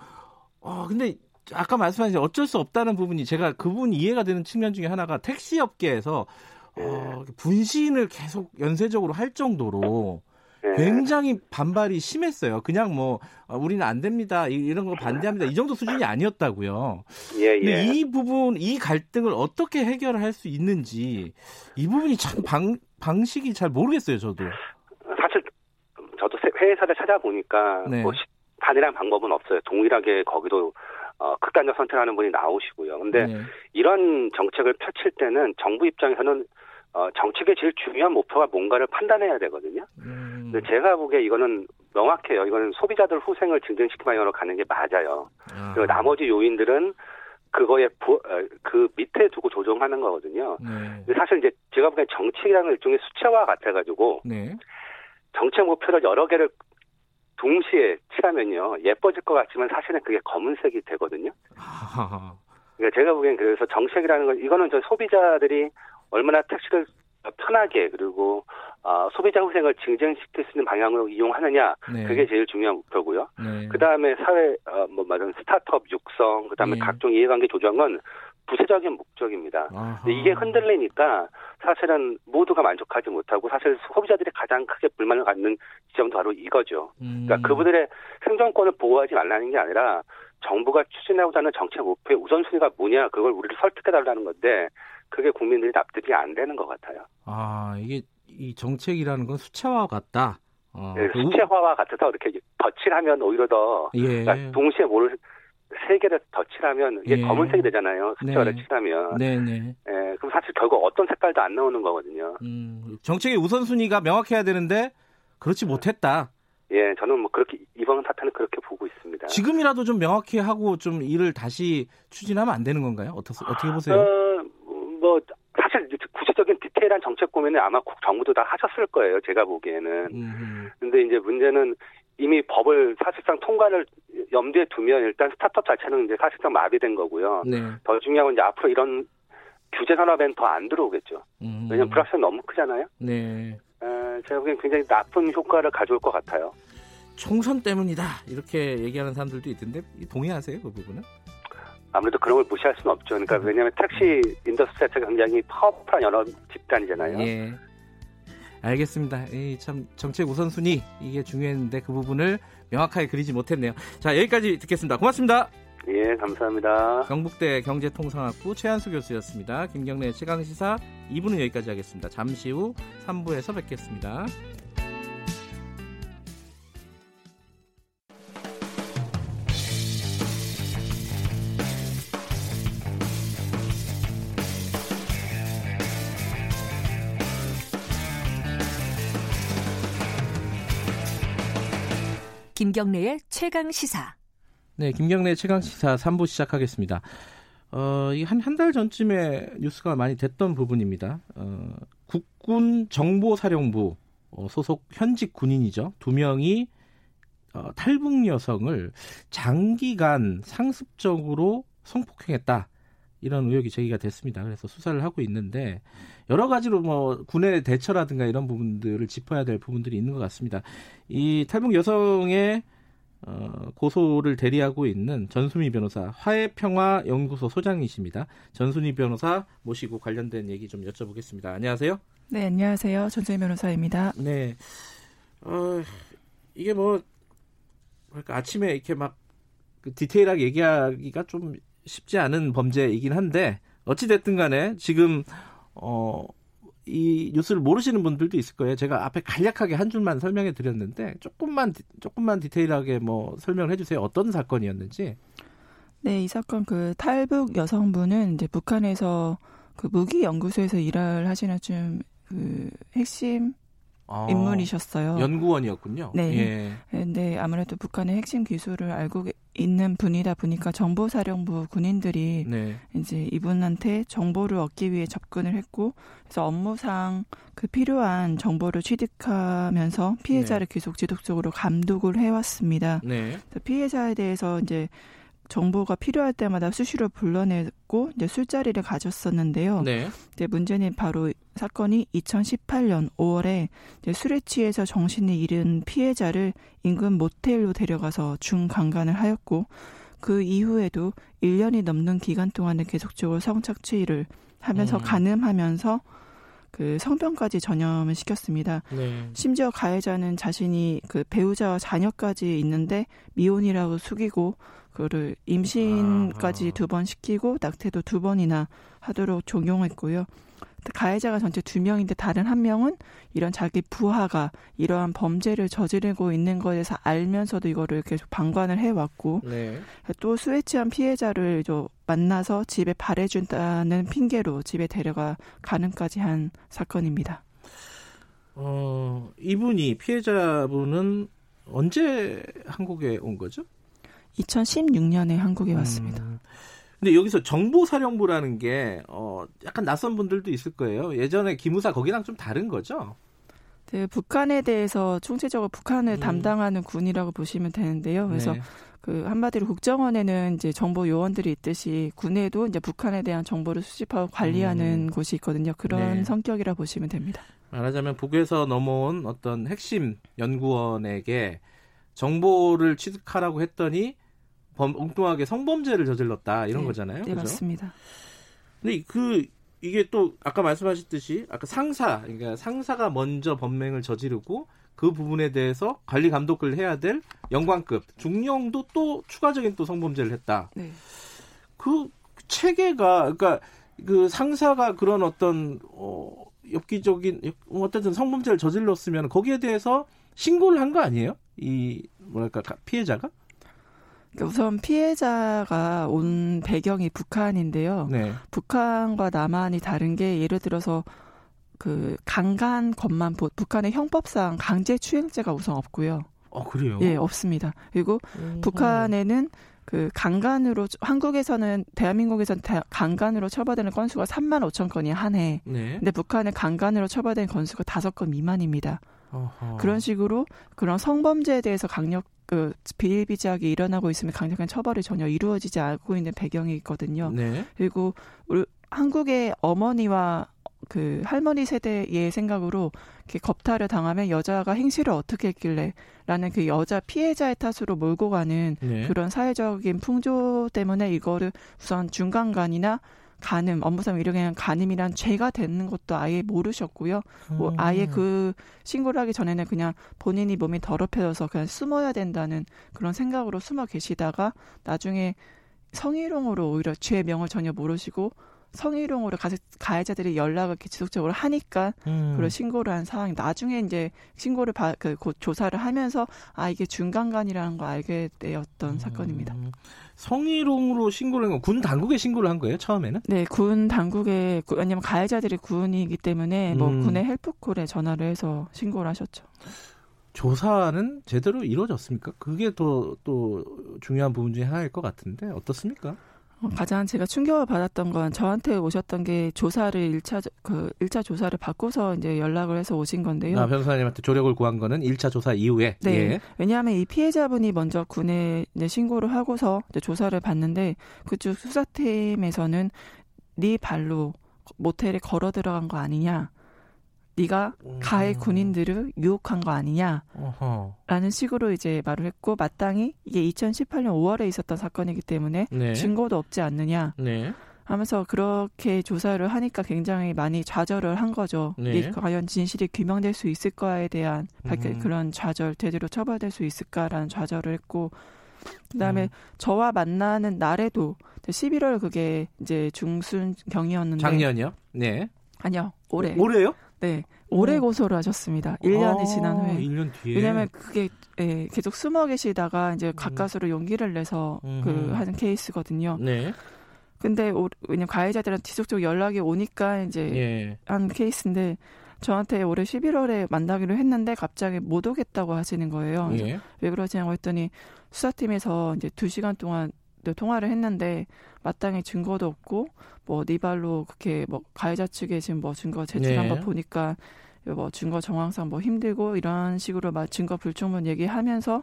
S2: 어 근데 아까 말씀하신 어쩔 수 없다는 부분이 제가 그 부분이 이해가 되는 측면 중에 하나가 택시 업계에서 어, 분신을 계속 연쇄적으로 할 정도로
S9: 예.
S2: 굉장히 반발이 심했어요. 그냥 뭐 어, 우리는 안 됩니다. 이- 이런 거 반대합니다. 이 정도 수준이 아니었다고요.
S9: 예,
S2: 근데
S9: 예.
S2: 이 부분, 이 갈등을 어떻게 해결할 수 있는지 이 부분이 참 방, 방식이 잘 모르겠어요. 저도.
S9: 사실 저도 세- 회사를 찾아보니까
S2: 네.
S9: 뭐 시- 단일한 방법은 없어요. 동일하게 거기도 어, 극단적 선택하는 분이 나오시고요. 근데
S2: 네.
S9: 이런 정책을 펼칠 때는 정부 입장에서는 어, 정책의 제일 중요한 목표가 뭔가를 판단해야 되거든요.
S2: 음,
S9: 근데 제가 보기에 이거는 명확해요. 이거는 소비자들 후생을 증진시키는 방향으로 가는 게 맞아요.
S2: 아,
S9: 그리고 나머지 요인들은 그거에 부, 어, 그 밑에 두고 조정하는 거거든요.
S2: 네.
S9: 근데 사실 이제 제가 보기엔 정책이라는 일종의 수채화 같아가지고
S2: 네.
S9: 정책 목표를 여러 개를 동시에 칠하면요 예뻐질 것 같지만 사실은 그게 검은색이 되거든요. 그러니까 제가 보기엔 그래서 정책이라는 건 이거는 저 소비자들이 얼마나 택시를 편하게 그리고 어, 소비자 후생을 증진시킬 수 있는 방향으로 이용하느냐
S2: 네.
S9: 그게 제일 중요한 목표고요.
S2: 네.
S9: 그 다음에 사회 어, 뭐 말하는 스타트업 육성, 그 다음에
S2: 예.
S9: 각종 이해관계 조정은 부수적인 목적입니다.
S2: 아하.
S9: 이게 흔들리니까 사실은 모두가 만족하지 못하고 사실 소비자들이 가장 크게 불만을 갖는 지점도 바로 이거죠.
S2: 음.
S9: 그러니까 그분들의 생존권을 보호하지 말라는 게 아니라 정부가 추진하고자 하는 정책 목표의 우선순위가 뭐냐 그걸 우리를 설득해달라는 건데 그게 국민들이 납득이 안 되는 것 같아요.
S2: 아 이게 이 정책이라는 건 수채화 같다. 어,
S9: 네,
S2: 그 우-
S9: 수채화와 같아서 이렇게 덧칠하면 오히려 더
S2: 예.
S9: 그러니까 동시에 뭐를 세 개를 덧칠하면 이게
S2: 예.
S9: 검은색이 되잖아요. 수채화를
S2: 네.
S9: 칠하면.
S2: 네네.
S9: 예, 그럼 사실 결국 어떤 색깔도 안 나오는 거거든요.
S2: 음, 정책의 우선순위가 명확해야 되는데 그렇지 못했다.
S9: 예, 저는 뭐 그렇게 이번 사태는 그렇게 보고 있습니다.
S2: 지금이라도 좀 명확히 하고 좀 일을 다시 추진하면 안 되는 건가요? 어떻게, 어떻게 보세요?
S9: 어, 뭐 사실 구체적인 디테일한 정책 고민은 아마 국- 정부도 다 하셨을 거예요. 제가 보기에는.
S2: 음,
S9: 근데 이제 문제는 이미 법을 사실상 통과를 염두에 두면 일단 스타트업 자체는 이제 사실상 마비된 거고요.
S2: 네.
S9: 더 중요한 건 이제 앞으로 이런 규제 산업엔 더 안 들어오겠죠.
S2: 음,
S9: 왜냐면 불확실성이 너무 크잖아요.
S2: 네.
S9: 에, 제가 보기엔 굉장히 나쁜 효과를 가져올 것 같아요.
S2: 총선 때문이다. 이렇게 얘기하는 사람들도 있던데 동의하세요? 그 부분은?
S9: 아무래도 그런 걸 무시할 수는 없죠. 그러니까 왜냐하면 택시 industry 자체가 굉장히 powerful한 연합 집단이잖아요.
S2: 예. 알겠습니다. 이참 정책 우선순위 이게 중요했는데 그 부분을 명확하게 그리지 못했네요. 자 여기까지 듣겠습니다. 고맙습니다.
S9: 예, 감사합니다.
S2: 경북대 경제통상학부 최한수 교수였습니다. 김경래 최강시사 2부는 여기까지 하겠습니다. 잠시 후 3부에서 뵙겠습니다.
S5: 김경래의 최강 시사.
S2: 네, 김경래 최강 시사 3부 시작하겠습니다. 어, 이한 한 달 전쯤에 뉴스가 많이 됐던 부분입니다. 어, 국군 정보사령부 어, 소속 현직 군인이죠. 두 명이 어, 탈북 여성을 장기간 상습적으로 성폭행했다. 이런 의혹이 제기가 됐습니다. 그래서 수사를 하고 있는데 여러 가지로 뭐 군의 대처라든가 이런 부분들을 짚어야 될 부분들이 있는 것 같습니다. 이 탈북 여성의 어, 고소를 대리하고 있는 전수미 변호사 화해평화연구소 소장이십니다. 전수미 변호사 모시고 관련된 얘기 좀 여쭤보겠습니다. 안녕하세요.
S10: 네, 안녕하세요. 전수희 변호사입니다.
S2: 네. 어, 이게 뭐, 그러니까 아침에 이렇게 막그 디테일하게 얘기하기가 좀 쉽지 않은 범죄이긴 한데, 어찌 됐든 간에 지금, 어, 이 뉴스를 모르시는 분들도 있을 거예요. 제가 앞에 간략하게 한 줄만 설명해 드렸는데, 조금만, 디- 조금만 디테일하게 뭐 설명을 해주세요. 어떤 사건이었는지.
S10: 네, 이 사건 그 탈북 여성분은 이제 북한에서 그 무기 연구소에서 일을 하시는 좀 그 핵심
S2: 어,
S10: 인물이셨어요.
S2: 연구원이었군요.
S10: 네.
S2: 예.
S10: 근데 아무래도 북한의 핵심 기술을 알고 있는 분이다 보니까 정보사령부 군인들이
S2: 네.
S10: 이제 이분한테 정보를 얻기 위해 접근을 했고 그래서 업무상 그 필요한 정보를 취득하면서 피해자를 계속 지속적으로 감독을 해왔습니다.
S2: 네.
S10: 피해자에 대해서 이제 정보가 필요할 때마다 수시로 불러내고 이제 술자리를 가졌었는데요.
S2: 네.
S10: 이제 문제는 바로 사건이 2018년 5월에 이제 술에 취해서 정신을 잃은 피해자를 인근 모텔로 데려가서 중강간을 하였고 그 이후에도 1년이 넘는 기간 동안에 계속적으로 성착취를 하면서
S2: 음.
S10: 가늠하면서 그 성병까지 전염을 시켰습니다.
S2: 네.
S10: 심지어 가해자는 자신이 그 배우자와 자녀까지 있는데 미혼이라고 숙이고 그거를 임신까지
S2: 아하.
S10: 두번 시키고 낙태도 두 번이나 하도록 종용했고요. 가해자가 전체 두 명인데 다른 한 명은 이런 자기 부하가 이러한 범죄를 저지르고 있는 것에 대해서 알면서도 이거를 계속 방관을 해왔고
S2: 네.
S10: 또 술에 취한 피해자를 저 만나서 집에 발해준다는 핑계로 집에 데려가 가는까지 한 사건입니다.
S2: 어, 이분이 피해자분은 언제 한국에 온 거죠?
S10: 2016년에 한국에 왔습니다.
S2: 음, 근데 여기서 정보사령부라는 게 어, 약간 낯선 분들도 있을 거예요. 예전에 기무사 거기랑 좀 다른 거죠?
S10: 네, 북한에 대해서 총체적으로 북한을
S2: 음.
S10: 담당하는 군이라고 보시면 되는데요. 그래서
S2: 네.
S10: 그 한마디로 국정원에는 이제 정보 요원들이 있듯이 군에도 이제 북한에 대한 정보를 수집하고 관리하는
S2: 음.
S10: 곳이 있거든요. 그런
S2: 네.
S10: 성격이라 보시면 됩니다.
S2: 말하자면 북에서 넘어온 어떤 핵심 연구원에게 정보를 취득하라고 했더니 범, 엉뚱하게 성범죄를 저질렀다 이런
S10: 네,
S2: 거잖아요.
S10: 네,
S2: 그죠?
S10: 맞습니다.
S2: 근데 그 이게 또 아까 말씀하셨듯이 아까 상사 그러니까 상사가 먼저 범행을 저지르고 그 부분에 대해서 관리 감독을 해야 될 영관급 중령도 또 추가적인 또 성범죄를 했다.
S10: 네.
S2: 그 체계가 그러니까 그 상사가 그런 어떤 어 엽기적인 어쨌든 성범죄를 저질렀으면 거기에 대해서 신고를 한 거 아니에요? 이 뭐랄까 가- 피해자가?
S10: 그러니까 우선 피해자가 온 배경이 북한인데요.
S2: 네.
S10: 북한과 남한이 다른 게 예를 들어서 그 강간 것만 보- 북한의 형법상 강제 추행죄가 우선 없고요.
S2: 어 그래요?
S10: 예, 없습니다. 그리고
S2: 음.
S10: 북한에는 그 강간으로 한국에서는 대한민국에서는 대- 강간으로 처벌되는 건수가 3만 5천 건이 한 해.
S2: 네.
S10: 근데 북한은 강간으로 처벌된 건수가 다섯 건 미만입니다.
S2: 어허.
S10: 그런 식으로 그런 성범죄에 대해서 강력 그 비일비재하게 일어나고 있으면 강력한 처벌이 전혀 이루어지지 않고 있는 배경이 있거든요.
S2: 네.
S10: 그리고 우리 한국의 어머니와 그 할머니 세대의 생각으로 이렇게 겁탈을 당하면 여자가 행실을 어떻게 했길래 라는 그 여자 피해자의 탓으로 몰고 가는
S2: 네.
S10: 그런 사회적인 풍조 때문에 이거를 우선 중간간이나 간음, 업무상 위력에 간음이란 죄가 되는 것도 아예 모르셨고요. 뭐
S2: 음.
S10: 아예 그 신고를 하기 전에는 그냥 본인이 몸이 더럽혀져서 그냥 숨어야 된다는 그런 생각으로 숨어 계시다가 나중에 성희롱으로 오히려 죄 명을 전혀 모르시고 성희롱으로 가, 가해자들이 연락을 지속적으로 하니까
S2: 음.
S10: 그걸 신고를 한 상황이 나중에 이제 신고를 바, 그, 곧 조사를 하면서 아 이게 중간간이라는 걸 알게 되었던 사건입니다.
S2: 음. 성희롱으로 신고를 한건군 당국에 신고를 한 거예요 처음에는?
S10: 네, 군 당국에 구- 왜냐면 가해자들이 군이기 때문에 뭐
S2: 음.
S10: 군의 헬프콜에 전화를 해서 신고를 하셨죠.
S2: 조사는 제대로 이루어졌습니까? 그게 더 또 중요한 부분 중에 하나일 것 같은데 어떻습니까?
S10: 어, 가장 제가 충격을 받았던 건 저한테 오셨던 게 조사를 일차그일차 조사를 받고서 이제 연락을 해서 오신 건데요.
S2: 아, 변호사님한테 조력을 구한 거는 1차 조사 이후에
S10: 네.
S2: 예.
S10: 왜냐하면 이 피해자분이 먼저 군에 신고를 하고서 조사를 받는데 그쪽 수사팀에서는 네 발로 모텔에 걸어 들어간 거 아니냐. 네가 가해 군인들을 유혹한 거 아니냐라는. 식으로 이제 말을 했고 마땅히 이게 2018년 5월에 있었던 사건이기 때문에
S2: 네.
S10: 증거도 없지 않느냐
S2: 네.
S10: 하면서 그렇게 조사를 하니까 굉장히 많이 좌절을 한 거죠.
S2: 네.
S10: 이 과연 진실이 규명될 수 있을까에 대한
S2: 음.
S10: 그런 좌절, 제대로 처벌될 수 있을까라는 좌절을 했고, 그다음에
S2: 음.
S10: 저와 만나는 날에도 11월 그게 이제 중순 경이었는데
S2: 작년이요? 네.
S10: 아니요 올해
S2: 올해요?
S10: 네 올해
S2: 어.
S10: 고소를 하셨습니다. 1년이
S2: 아,
S10: 지난 후에
S2: 1년 뒤에.
S10: 왜냐하면 그게 예, 계속 숨어 계시다가 이제 가까스로 용기를 내서 그
S2: 음.
S10: 하는 케이스거든요.
S2: 네.
S10: 근데 오- 왜냐면 가해자들은 지속적으로 연락이 오니까 이제
S2: 예.
S10: 한 케이스인데 저한테 올해 11월에 만나기로 했는데 갑자기 못 오겠다고 하시는 거예요.
S2: 예.
S10: 왜 그러시냐고 했더니 수사팀에서 이제 두 시간 동안 통화를 했는데 마땅히 증거도 없고 뭐 네 발로 그렇게 뭐 가해자 측에 지금 뭐 증거 제출한
S2: 네.
S10: 거 보니까 뭐 증거 정황상 뭐 힘들고 이런 식으로 막 증거 불충분 얘기하면서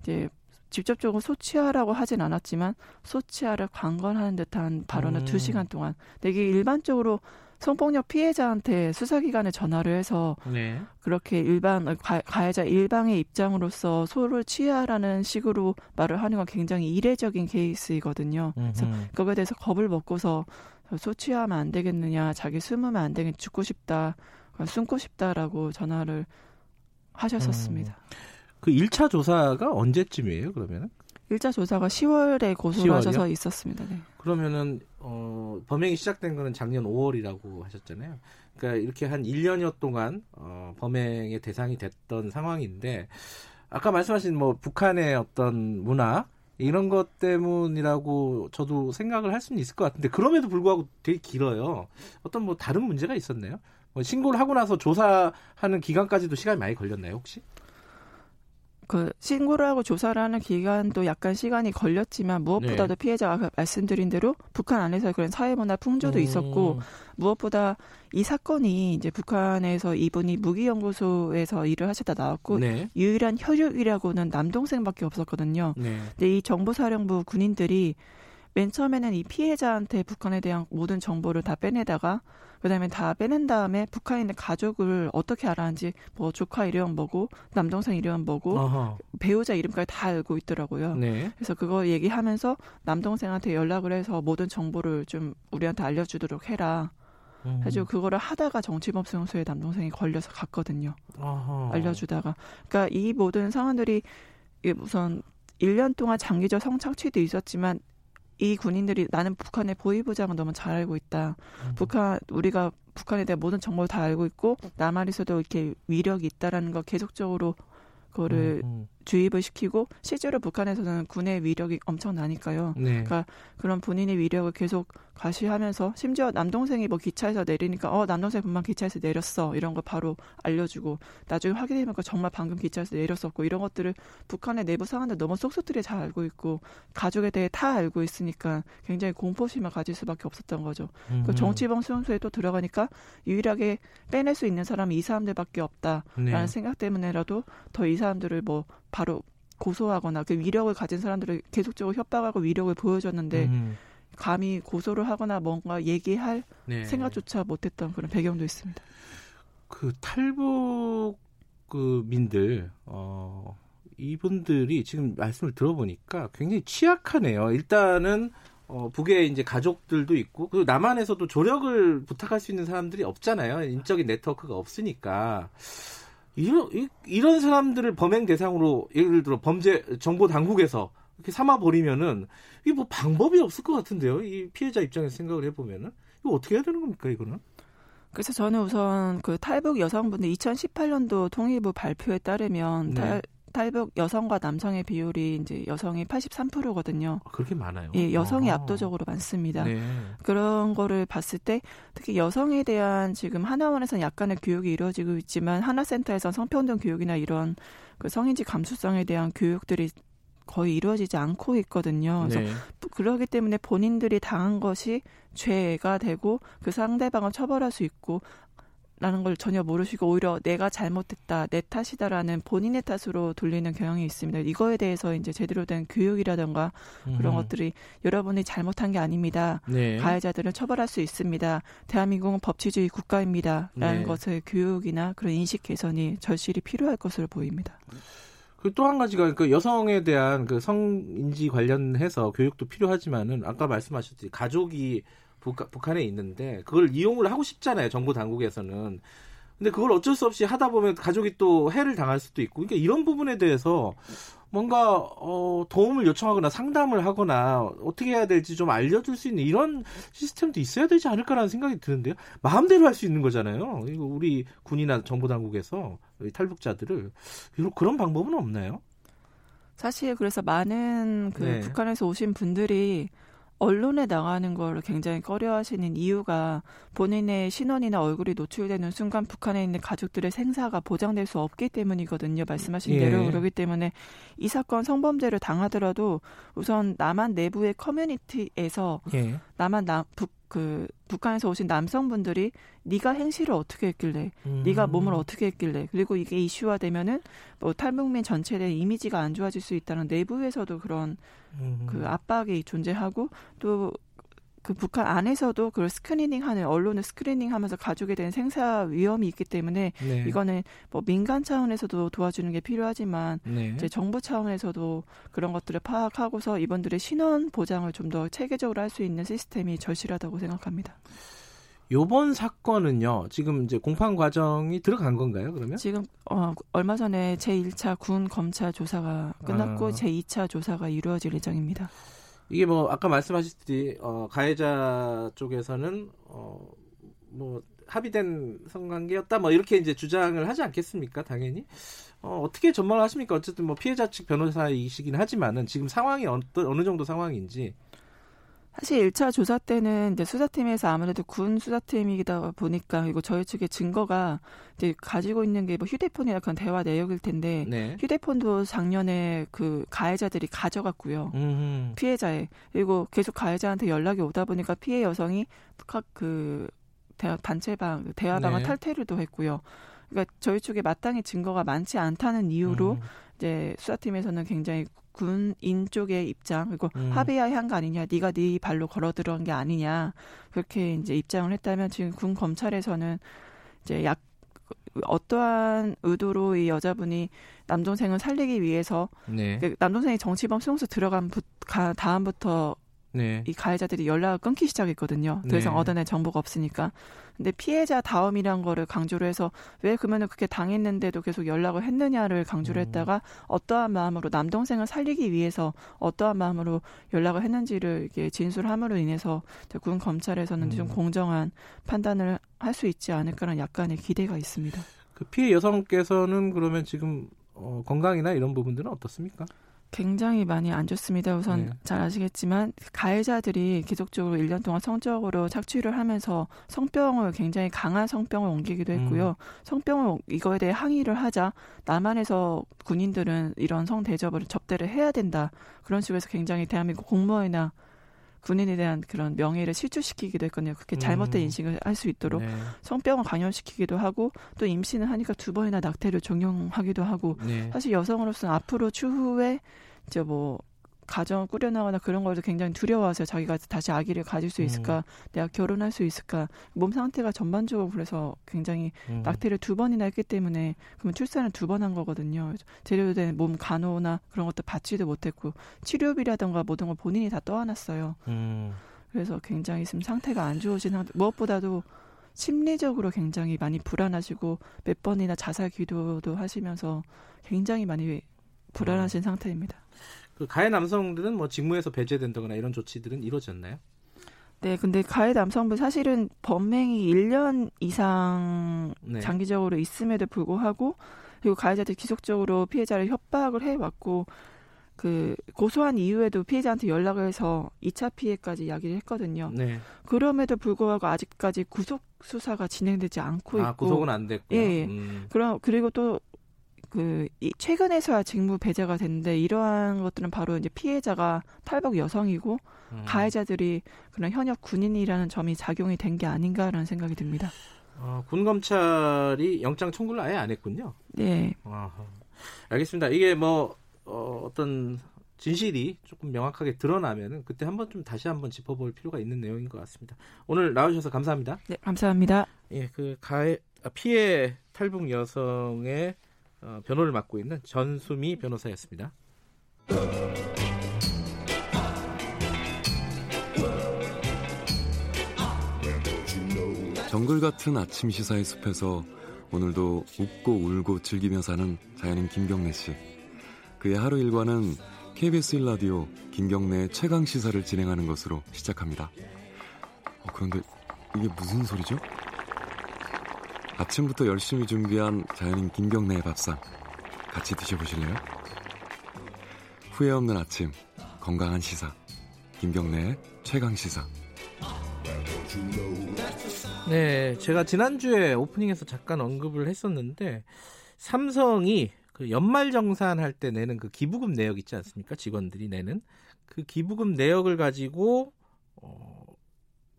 S10: 이제 직접적으로 소치하라고 하진 않았지만 소치하를 관건하는 듯한 발언을
S2: 음.
S10: 두 시간 동안 되게 일반적으로 성폭력 피해자한테 수사기관에 전화를 해서
S2: 네.
S10: 그렇게 일반 가, 가해자 일방의 입장으로서 소를 취하라는 식으로 말을 하는 건 굉장히 이례적인 케이스이거든요. 그래서
S2: 음흠.
S10: 거기에 대해서 겁을 먹고서 소취하면 안 되겠느냐, 자기 숨으면 안 되겠, 죽고 싶다, 숨고 싶다라고 전화를 하셨었습니다.
S2: 그 1차 조사가 언제쯤이에요, 그러면은?
S10: 일자 조사가 10월에 고소를
S2: 10월이요?
S10: 하셔서 있었습니다. 네.
S2: 그러면은 어, 범행이 시작된 거는 작년 5월이라고 하셨잖아요. 그러니까 이렇게 한 1년여 동안 어, 범행의 대상이 됐던 상황인데 아까 말씀하신 뭐 북한의 어떤 문화 이런 것 때문이라고 저도 생각을 할 수는 있을 것 같은데 그럼에도 불구하고 되게 길어요. 어떤 뭐 다른 문제가 있었나요? 뭐 신고를 하고 나서 조사하는 기간까지도 시간이 많이 걸렸나요, 혹시?
S10: 그 신고를 하고 조사를 하는 기간도 약간 시간이 걸렸지만 무엇보다도
S2: 네.
S10: 피해자가 아까 말씀드린 대로 북한 안에서 그런 사회문화 풍조도
S2: 음.
S10: 있었고 무엇보다 이 사건이 이제 북한에서 이분이 무기연구소에서 일을 하시다 나왔고
S2: 네.
S10: 유일한 혈육이라고는 남동생밖에 없었거든요.
S2: 네.
S10: 근데 이 정보사령부 군인들이 맨 처음에는 이 피해자한테 북한에 대한 모든 정보를 다 빼내다가 그다음에 다 빼낸 다음에 북한에 있는 가족을 어떻게 알았는지 뭐 조카 이름은 뭐고 남동생 이름은 뭐고
S2: 어허.
S10: 배우자 이름까지 다 알고 있더라고요.
S2: 네.
S10: 그래서 그거 얘기하면서 남동생한테 연락을 해서 모든 정보를 좀 우리한테 알려주도록 해라.
S2: 음.
S10: 해가지고 그거를 하다가 정치범 수용소에 남동생이 걸려서 갔거든요.
S2: 어허.
S10: 알려주다가. 그러니까 이 모든 상황들이 우선 1년 동안 장기적 성착취도 있었지만 이 군인들이 나는 북한의 보위부장을 너무 잘 알고 있다.
S2: 음.
S10: 북한 우리가 북한에 대한 모든 정보를 다 알고 있고 남한에서도 이렇게 위력이 있다라는 거 계속적으로 그거를
S2: 음,
S10: 주입을 시키고 실제로 북한에서는 군의 위력이 엄청나니까요.
S2: 음. 네.
S10: 그러니까 그런 본인의 위력을 계속 과시하면서 심지어 남동생이 뭐 기차에서 내리니까 어 남동생 분만 기차에서 내렸어 이런 거 바로 알려주고 나중에 확인해보니까 정말 방금 기차에서 내렸었고 이런 것들을 북한의 내부 상황들 너무 쏙쏙들이 잘 알고 있고 가족에 대해 다 알고 있으니까 굉장히 공포심을 가질 수밖에 없었던 거죠. 그
S2: 음.
S10: 정치범 수용소에 또 들어가니까 유일하게 빼낼 수 있는 사람이 이 사람들밖에 없다라는
S2: 네.
S10: 생각 때문에라도 더 이 사람들을 뭐 바로 고소하거나 그 위력을 가진 사람들을 계속적으로 협박하고 위력을 보여줬는데
S2: 음.
S10: 감히 고소를 하거나 뭔가 얘기할
S2: 네.
S10: 생각조차 못했던 그런 배경도 있습니다.
S2: 그 탈북 그 민들 어 이분들이 지금 말씀을 들어보니까 굉장히 취약하네요. 일단은 어 북에 이제 가족들도 있고 그리고 남한에서도 조력을 부탁할 수 있는 사람들이 없잖아요. 인적인 네트워크가 없으니까 이런 이- 이런 사람들을 범행 대상으로 예를 들어 범죄 정보 당국에서 이렇게 삼아 버리면은 이게 뭐 방법이 없을 것 같은데요. 이 피해자 입장에서 생각을 해보면은 이거 어떻게 해야 되는 겁니까 이거는?
S10: 그래서 저는 우선 그 탈북 여성분들 2018년도 통일부 발표에 따르면
S2: 네.
S10: 탈, 탈북 여성과 남성의 비율이 이제 여성이 83%거든요.
S2: 아, 그렇게 많아요.
S10: 예, 여성이
S2: 아.
S10: 압도적으로 많습니다.
S2: 네.
S10: 그런 거를 봤을 때 특히 여성에 대한 지금 하나원에서는 약간의 교육이 이루어지고 있지만 하나센터에서 성평등 교육이나 이런 그 성인지 감수성에 대한 교육들이 거의 이루어지지 않고 있거든요. 그래서
S2: 네.
S10: 그러기 때문에 본인들이 당한 것이 죄가 되고 그 상대방을 처벌할 수 있고 라는 걸 전혀 모르시고 오히려 내가 잘못했다, 내 탓이다라는 본인의 탓으로 돌리는 경향이 있습니다. 이거에 대해서 이제 제대로 된 교육이라든가 그런
S2: 음.
S10: 것들이 여러분이 잘못한 게 아닙니다.
S2: 네.
S10: 가해자들은 처벌할 수 있습니다. 대한민국은 법치주의 국가입니다. 라는
S2: 네.
S10: 것의 교육이나 그런 인식 개선이 절실히 필요할 것으로 보입니다.
S2: 그또한 가지가 그 여성에 대한 그 성인지 관련해서 교육도 필요하지만은 아까 말씀하셨듯이 가족이 북, 북한에 있는데 그걸 이용을 하고 싶잖아요 정부 당국에서는. 근데 그걸 어쩔 수 없이 하다 보면 가족이 또 해를 당할 수도 있고. 그러니까 이런 부분에 대해서 뭔가 어, 도움을 요청하거나 상담을 하거나 어떻게 해야 될지 좀 알려줄 수 있는 이런 시스템도 있어야 되지 않을까라는 생각이 드는데요. 마음대로 할 수 있는 거잖아요. 이거 우리 군이나 정부 당국에서 이 탈북자들을. 그런 방법은 없나요?
S10: 사실 그래서 많은 그
S2: 네.
S10: 북한에서 오신 분들이 언론에 나가는 걸 굉장히 꺼려하시는 이유가 본인의 신원이나 얼굴이 노출되는 순간 북한에 있는 가족들의 생사가 보장될 수 없기 때문이거든요. 말씀하신
S2: 예.
S10: 대로 그렇기 때문에 이 사건 성범죄를 당하더라도 우선 남한 내부의 커뮤니티에서
S2: 예.
S10: 남한 남, 북, 그 북한에서 오신 남성분들이 네가 행실을 어떻게 했길래 네가 몸을 어떻게 했길래 그리고 이게 이슈화 되면은 뭐 탈북민 전체에 대한 이미지가 안 좋아질 수 있다는 내부에서도 그런
S2: 음.
S10: 그 압박이 존재하고 또 그 북한 안에서도 그걸 스크리닝하는 언론을 스크리닝하면서 가족에 대한 생사 위험이 있기 때문에
S2: 네.
S10: 이거는 뭐 민간 차원에서도 도와주는 게 필요하지만
S2: 네.
S10: 이제 정부 차원에서도 그런 것들을 파악하고서 이분들의 신원 보장을 좀 더 체계적으로 할 수 있는 시스템이 절실하다고 생각합니다.
S2: 요번 사건은요. 지금 이제 공판 과정이 들어간 건가요? 그러면?
S10: 지금 어, 얼마 전에 제1차 군 검찰 조사가 끝났고
S2: 아.
S10: 제2차 조사가 이루어질 예정입니다.
S2: 이게 뭐 아까 말씀하셨듯이 어, 가해자 쪽에서는 어, 뭐 합의된 성관계였다 뭐 이렇게 이제 주장을 하지 않겠습니까? 당연히 어, 어떻게 전망을 하십니까? 어쨌든 뭐 피해자 측 변호사이시긴 하지만은 지금 상황이 어느, 어느 정도 상황인지
S10: 사실 1차 조사 때는 이제 수사팀에서 아무래도 군 수사팀이다 보니까 그리고 저희 측의 증거가 이제 가지고 있는 게 뭐 휴대폰이나 그런 대화 내역일 텐데
S2: 네.
S10: 휴대폰도 작년에 그 가해자들이 가져갔고요.
S2: 음,
S10: 피해자의 그리고 계속 가해자한테 연락이 오다 보니까 피해 여성이 각그 대화 단체방 대화방을
S2: 네.
S10: 탈퇴를 또 했고요. 그러니까 저희 쪽에 마땅히 증거가 많지 않다는 이유로
S2: 음,
S10: 이제 수사팀에서는 굉장히 군인 쪽의 입장 그리고
S2: 음.
S10: 합의하에 한거 아니냐, 네가 네 발로 걸어 들어간 게 아니냐 그렇게 이제 입장을 했다면 지금 군 검찰에서는 이제 약 어떠한 의도로 이 여자분이 남동생을 살리기 위해서
S2: 네.
S10: 그 남동생이 정치범 수용소 들어간 부, 가, 다음부터
S2: 네.
S10: 이 가해자들이 연락을 끊기 시작했거든요. 더 이상
S2: 네.
S10: 얻어낼 정보가 없으니까. 근데 피해자 다음이란 거를 강조를 해서 왜 그러면은 그렇게 당했는데도 계속 연락을 했느냐를 강조를
S2: 음.
S10: 했다가 어떠한 마음으로 남동생을 살리기 위해서 어떠한 마음으로 연락을 했는지를 이게 진술함으로 인해서 군 검찰에서는 좀
S2: 음.
S10: 공정한 판단을 할 수 있지 않을까라는 약간의 기대가 있습니다.
S2: 그 피해 여성께서는 그러면 지금 어, 건강이나 이런 부분들은 어떻습니까?
S10: 굉장히 많이 안 좋습니다. 우선
S2: 네.
S10: 잘 아시겠지만 가해자들이 계속적으로 1년 동안 성적으로 착취를 하면서 성병을 굉장히 강한 성병을 옮기기도 했고요.
S2: 음.
S10: 성병을 이거에 대해 항의를 하자 남한에서 군인들은 이런 성 대접을 접대를 해야 된다. 그런 식으로 해서 굉장히 대한민국 공무원이나 군인에 대한 그런 명예를 실추시키기도 했거든요. 그렇게 잘못된
S2: 음.
S10: 인식을 할 수 있도록
S2: 네.
S10: 성병을 강요시키기도 하고 또 임신을 하니까 두 번이나 낙태를 종용하기도 하고
S2: 네.
S10: 사실 여성으로서는 앞으로 추후에 이제 뭐 가정을 꾸려나가나 그런 걸도 굉장히 두려워하세요. 자기가 다시 아기를 가질 수 있을까,
S2: 음.
S10: 내가 결혼할 수 있을까. 몸 상태가 전반적으로 그래서 굉장히
S2: 음.
S10: 낙태를 두 번이나 했기 때문에 그러면 출산을 두 번 한 거거든요. 제대로 된 몸 간호나 그런 것도 받지도 못했고 치료비라든가 모든 걸 본인이 다 떠안았어요.
S2: 음.
S10: 그래서 굉장히 지금 상태가 안 좋으신 상태. 무엇보다도 심리적으로 굉장히 많이 불안하시고 몇 번이나 자살 기도도 하시면서 굉장히 많이 불안하신
S2: 음.
S10: 상태입니다.
S2: 그 가해 남성들은 뭐 직무에서 배제된다거나 이런 조치들은 이루어졌나요?
S10: 네, 근데 가해 남성분 사실은 범행이 1년 이상
S2: 네.
S10: 장기적으로 있음에도 불구하고 그리고 가해자들이 지속적으로 피해자를 협박을 해왔고 그 고소한 이후에도 피해자한테 연락을 해서 2차 피해까지 이야기를 했거든요.
S2: 네.
S10: 그럼에도 불구하고 아직까지 구속 수사가 진행되지 않고 있고
S2: 아, 구속은 안 됐고요.
S10: 예, 예.
S2: 음.
S10: 그럼 그리고 또 그 최근에서야 직무 배제가 됐는데 이러한 것들은 바로 이제 피해자가 탈북 여성이고
S2: 음.
S10: 가해자들이 그런 현역 군인이라는 점이 작용이 된 게 아닌가라는 생각이 듭니다.
S2: 어, 군 검찰이 영장 청구를 아예 안 했군요.
S10: 네.
S2: 아하. 알겠습니다. 이게 뭐 어, 어떤 진실이 조금 명확하게 드러나면은 그때 한번 좀 다시 한번 짚어볼 필요가 있는 내용인 것 같습니다. 오늘 나와주셔서 감사합니다.
S10: 네, 감사합니다.
S2: 예, 그 가해 아, 피해 탈북 여성의 어, 변호를 맡고 있는 전수미 변호사였습니다.
S11: 정글 같은 아침 시사의 숲에서 오늘도 웃고 울고 즐기며 사는 자연인 김경래 씨. 그의 하루 일과는 KBS 1라디오 김경래의 최강 시사를 진행하는 것으로 시작합니다. 어, 그런데 이게 무슨 소리죠? 아침부터 열심히 준비한 자연인 김경래의 밥상 같이 드셔보실래요? 후회 없는 아침 건강한 시사 김경래의 최강 시사
S2: 네, 제가 지난주에 오프닝에서 잠깐 언급을 했었는데 삼성이 그 연말 정산 할 때 내는 그 기부금 내역 있지 않습니까? 직원들이 내는 그 기부금 내역을 가지고 어,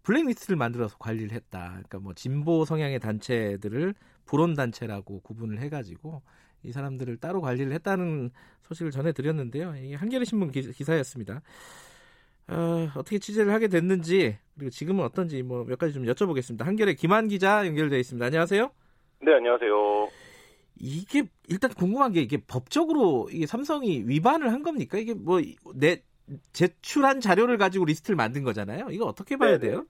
S2: 블랙리스트를 만들어서 관리를 했다. 그러니까 뭐 진보 성향의 단체들을 불온 단체라고 구분을 해가지고 이 사람들을 따로 관리를 했다는 소식을 전해드렸는데요. 이게 한겨레 신문 기, 기사였습니다. 어, 어떻게 취재를 하게 됐는지 그리고 지금은 어떤지 뭐 몇 가지 좀 여쭤보겠습니다. 한겨레 김한 기자 연결되어 있습니다. 안녕하세요.
S12: 네, 안녕하세요.
S2: 이게 일단 궁금한 게 이게 법적으로 이게 삼성이 위반을 한 겁니까? 이게 뭐 내 제출한 자료를 가지고 리스트를 만든 거잖아요. 이거 어떻게 봐야
S12: 네네.
S2: 돼요?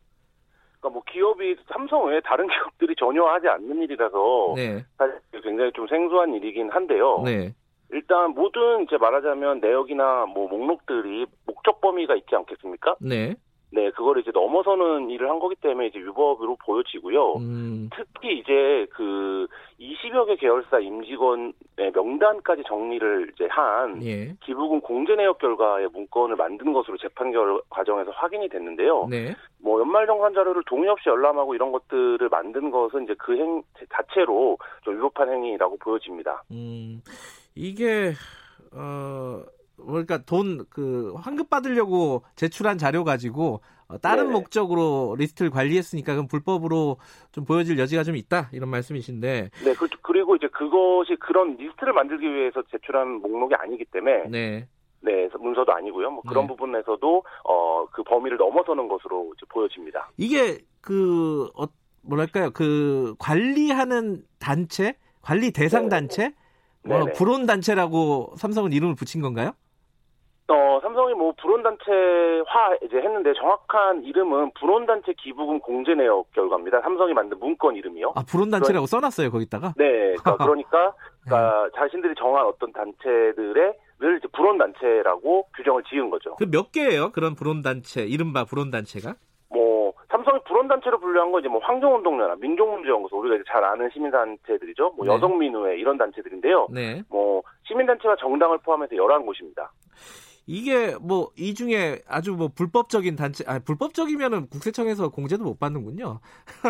S12: 그러니까 뭐 기업이 삼성 외에 다른 기업들이 전혀 하지 않는 일이라서
S2: 네.
S12: 사실 굉장히 좀 생소한 일이긴 한데요.
S2: 네.
S12: 일단 모든 이제 말하자면 내역이나 뭐 목록들이 목적 범위가 있지 않겠습니까?
S2: 네.
S12: 네, 그걸 이제 넘어서는 일을 한 거기 때문에 이제 위법으로 보여지고요.
S2: 음.
S12: 특히 이제 그 20여 개 계열사 임직원의 명단까지 정리를 이제 한
S2: 예.
S12: 기부금 공제 내역 결과의 문건을 만든 것으로 재판 결 과정에서 확인이 됐는데요.
S2: 네.
S12: 뭐 연말정산 자료를 동의 없이 열람하고 이런 것들을 만든 것은 이제 그 행 자체로 좀 위법한 행위라고 보여집니다.
S2: 음. 이게 어 그러니까 돈 그 환급 받으려고 제출한 자료 가지고 어, 다른
S12: 네네.
S2: 목적으로 리스트를 관리했으니까 그럼 불법으로 좀 보여질 여지가 좀 있다 이런 말씀이신데
S12: 네, 그, 그리고 이제 그것이 그런 리스트를 만들기 위해서 제출한 목록이 아니기 때문에
S2: 네.
S12: 네, 문서도 아니고요. 뭐 그런
S2: 네.
S12: 부분에서도 어, 그 범위를 넘어서는 것으로 이제 보여집니다.
S2: 이게 그 어, 뭐랄까요 그 관리하는 단체 관리 대상
S12: 네네.
S2: 단체 뭐. 불온 단체라고 삼성은 이름을 붙인 건가요?
S12: 어, 삼성이 뭐 불온단체화 이제 했는데 정확한 이름은 불온단체 기부금 공제 내역 결과입니다. 삼성이 만든 문건 이름이요.
S2: 아 불온 단체라고 써놨어요 거기다가.
S12: 네, 그러니까, 그러니까,
S2: 네.
S12: 그러니까 자신들이 정한 어떤 단체들의 늘 이제 불온단체라고 규정을 지은 거죠.
S2: 그 몇 개예요 그런 불온 단체 이른바 불온 단체가?
S12: 뭐 삼성이 불온단체로 분류한 건 이제 뭐 환경운동연합, 민족문제연구소 우리가 이제 잘 아는 시민단체들이죠. 뭐
S2: 네.
S12: 여성민우회 이런 단체들인데요.
S2: 네.
S12: 뭐 시민단체와 정당을 포함해서 11곳입니다.
S2: 이게 뭐 이 중에 아주 뭐 불법적인 단체, 아 불법적이면은 국세청에서 공제도 못 받는군요.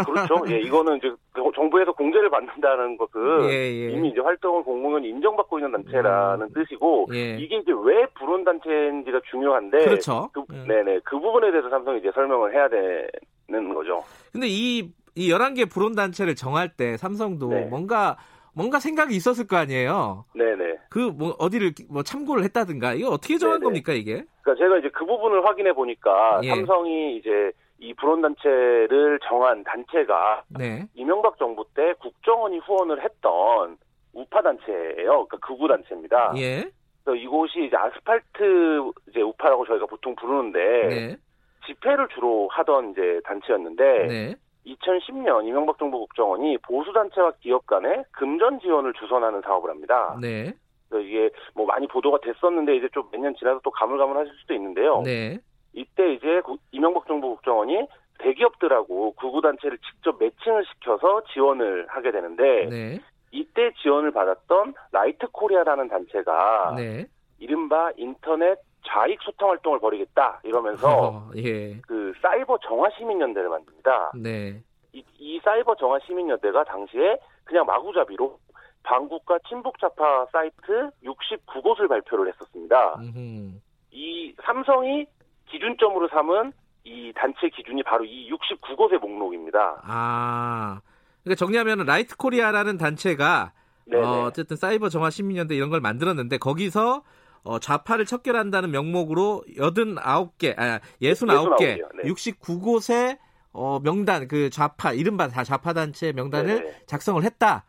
S12: 그렇죠. 예, 이거는 이제 정부에서 공제를 받는다는 것은
S2: 예, 예.
S12: 이미 이제 활동을 공공연히 인정받고 있는 단체라는 뜻이고
S2: 예.
S12: 이게 이제 왜 불온 단체인지가 중요한데
S2: 그렇죠.
S12: 그,
S2: 예.
S12: 네네 그 부분에 대해서 삼성이 이제 설명을 해야 되는 거죠.
S2: 근데 이, 이 11개 불온 단체를 정할 때 삼성도
S12: 네.
S2: 뭔가 뭔가 생각이 있었을 거 아니에요.
S12: 네네.
S2: 그 뭐 어디를 뭐 참고를 했다든가 이거 어떻게 정한
S12: 네네.
S2: 겁니까 이게?
S12: 그러니까 제가 이제 그 부분을 확인해 보니까
S2: 예.
S12: 삼성이 이제 이 불온 단체를 정한 단체가
S2: 네.
S12: 이명박 정부 때 국정원이 후원을 했던 우파 단체예요. 그러니까 극우 단체입니다.
S2: 예.
S12: 그래서 이곳이 이제 아스팔트 이제 우파라고 저희가 보통 부르는데
S2: 네.
S12: 집회를 주로 하던 이제 단체였는데
S2: 네.
S12: 2010년 이명박 정부 국정원이 보수 단체와 기업 간에 금전 지원을 주선하는 사업을 합니다.
S2: 네.
S12: 이게 뭐 많이 보도가 됐었는데 이제 좀 몇 년 지나서 또 가물가물하실 수도 있는데요.
S2: 네.
S12: 이때 이제 구- 이명박 정부 국정원이 대기업들하고 극우 단체를 직접 매칭을 시켜서 지원을 하게 되는데
S2: 네.
S12: 이때 지원을 받았던 라이트 코리아라는 단체가
S2: 네.
S12: 이른바 인터넷 좌익 소탕 활동을 벌이겠다 이러면서
S2: 어, 예.
S12: 그 사이버 정화 시민연대를 만듭니다.
S2: 네.
S12: 이, 이 사이버 정화 시민연대가 당시에 그냥 마구잡이로 반국가 친북 좌파 사이트 69곳을 발표를 했었습니다.
S2: 음흠.
S12: 이 삼성이 기준점으로 삼은 이 단체 기준이 바로 이 69곳의 목록입니다.
S2: 아. 그러니까 정리하면 라이트 코리아라는 단체가
S12: 네네.
S2: 어, 어쨌든 사이버 정화 시민연대 이런 걸 만들었는데 거기서 어, 좌파를 척결한다는 명목으로 89개, 아, 69개,
S12: 69개요, 네.
S2: 69곳의 어, 명단, 그 좌파, 이른바 다 좌파 단체 명단을
S12: 네네.
S2: 작성을 했다.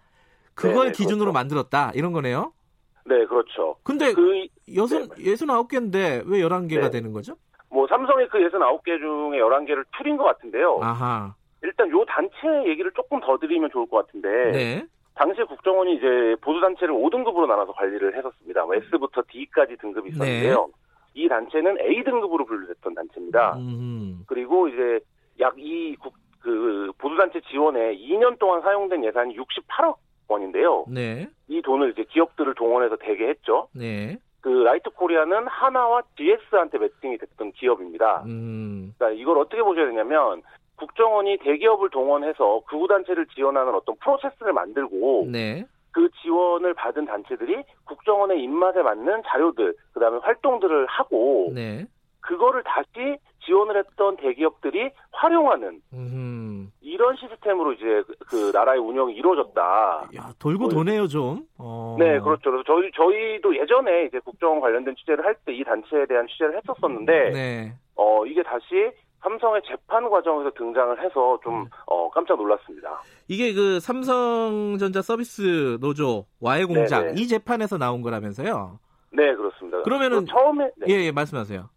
S2: 그걸
S12: 네네,
S2: 기준으로
S12: 그렇죠.
S2: 만들었다. 이런 거네요.
S12: 네, 그렇죠.
S2: 근데
S12: 그,
S2: 여섯, 69개인데 왜 11개가
S12: 네.
S2: 되는 거죠?
S12: 뭐 삼성이 그 69개 중에 11개를 풀인 것 같은데요.
S2: 아하.
S12: 일단 요 단체 얘기를 조금 더 드리면 좋을 것 같은데
S2: 네.
S12: 당시 국정원이 이제 보수 단체를 5등급으로 나눠서 관리를 했었습니다. 뭐 S부터 D까지 등급이 있었는데요. 이 단체는 A 등급으로 분류됐던 단체입니다.
S2: 음.
S12: 그리고 이제 약이그 보수 단체 지원에 2년 동안 사용된 예산이 68억 원인데요.
S2: 네.
S12: 이 돈을 이제 기업들을 동원해서 대게 했죠.
S2: 네.
S12: 그 라이트 코리아는 한화와 GS한테 매칭이 됐던 기업입니다.
S2: 음.
S12: 그러니까 이걸 어떻게 보셔야 되냐면 국정원이 대기업을 동원해서 극우단체를 지원하는 어떤 프로세스를 만들고
S2: 네.
S12: 그 지원을 받은 단체들이 국정원의 입맛에 맞는 자료들, 그 다음에 활동들을 하고
S2: 네.
S12: 그거를 다시 지원을 했던 대기업들이 활용하는
S2: 음.
S12: 이런 시스템으로 이제 그- 그 나라의 운영이 이루어졌다.
S2: 야, 돌고 도네요, 좀. 어.
S12: 네, 그렇죠. 그래서 저희 저희도 예전에 이제 국정원 관련된 취재를 할 때 이 단체에 대한 취재를 했었었는데,
S2: 네.
S12: 어 이게 다시 삼성의 재판 과정에서 등장을 해서 좀
S2: 음.
S12: 어, 깜짝 놀랐습니다.
S2: 이게 그 삼성전자 서비스 노조 와해 공장
S12: 네네.
S2: 이 재판에서 나온 거라면서요?
S12: 네, 그렇습니다.
S2: 그러면은-
S12: 그 처음에 네.
S2: 예, 예, 말씀하세요.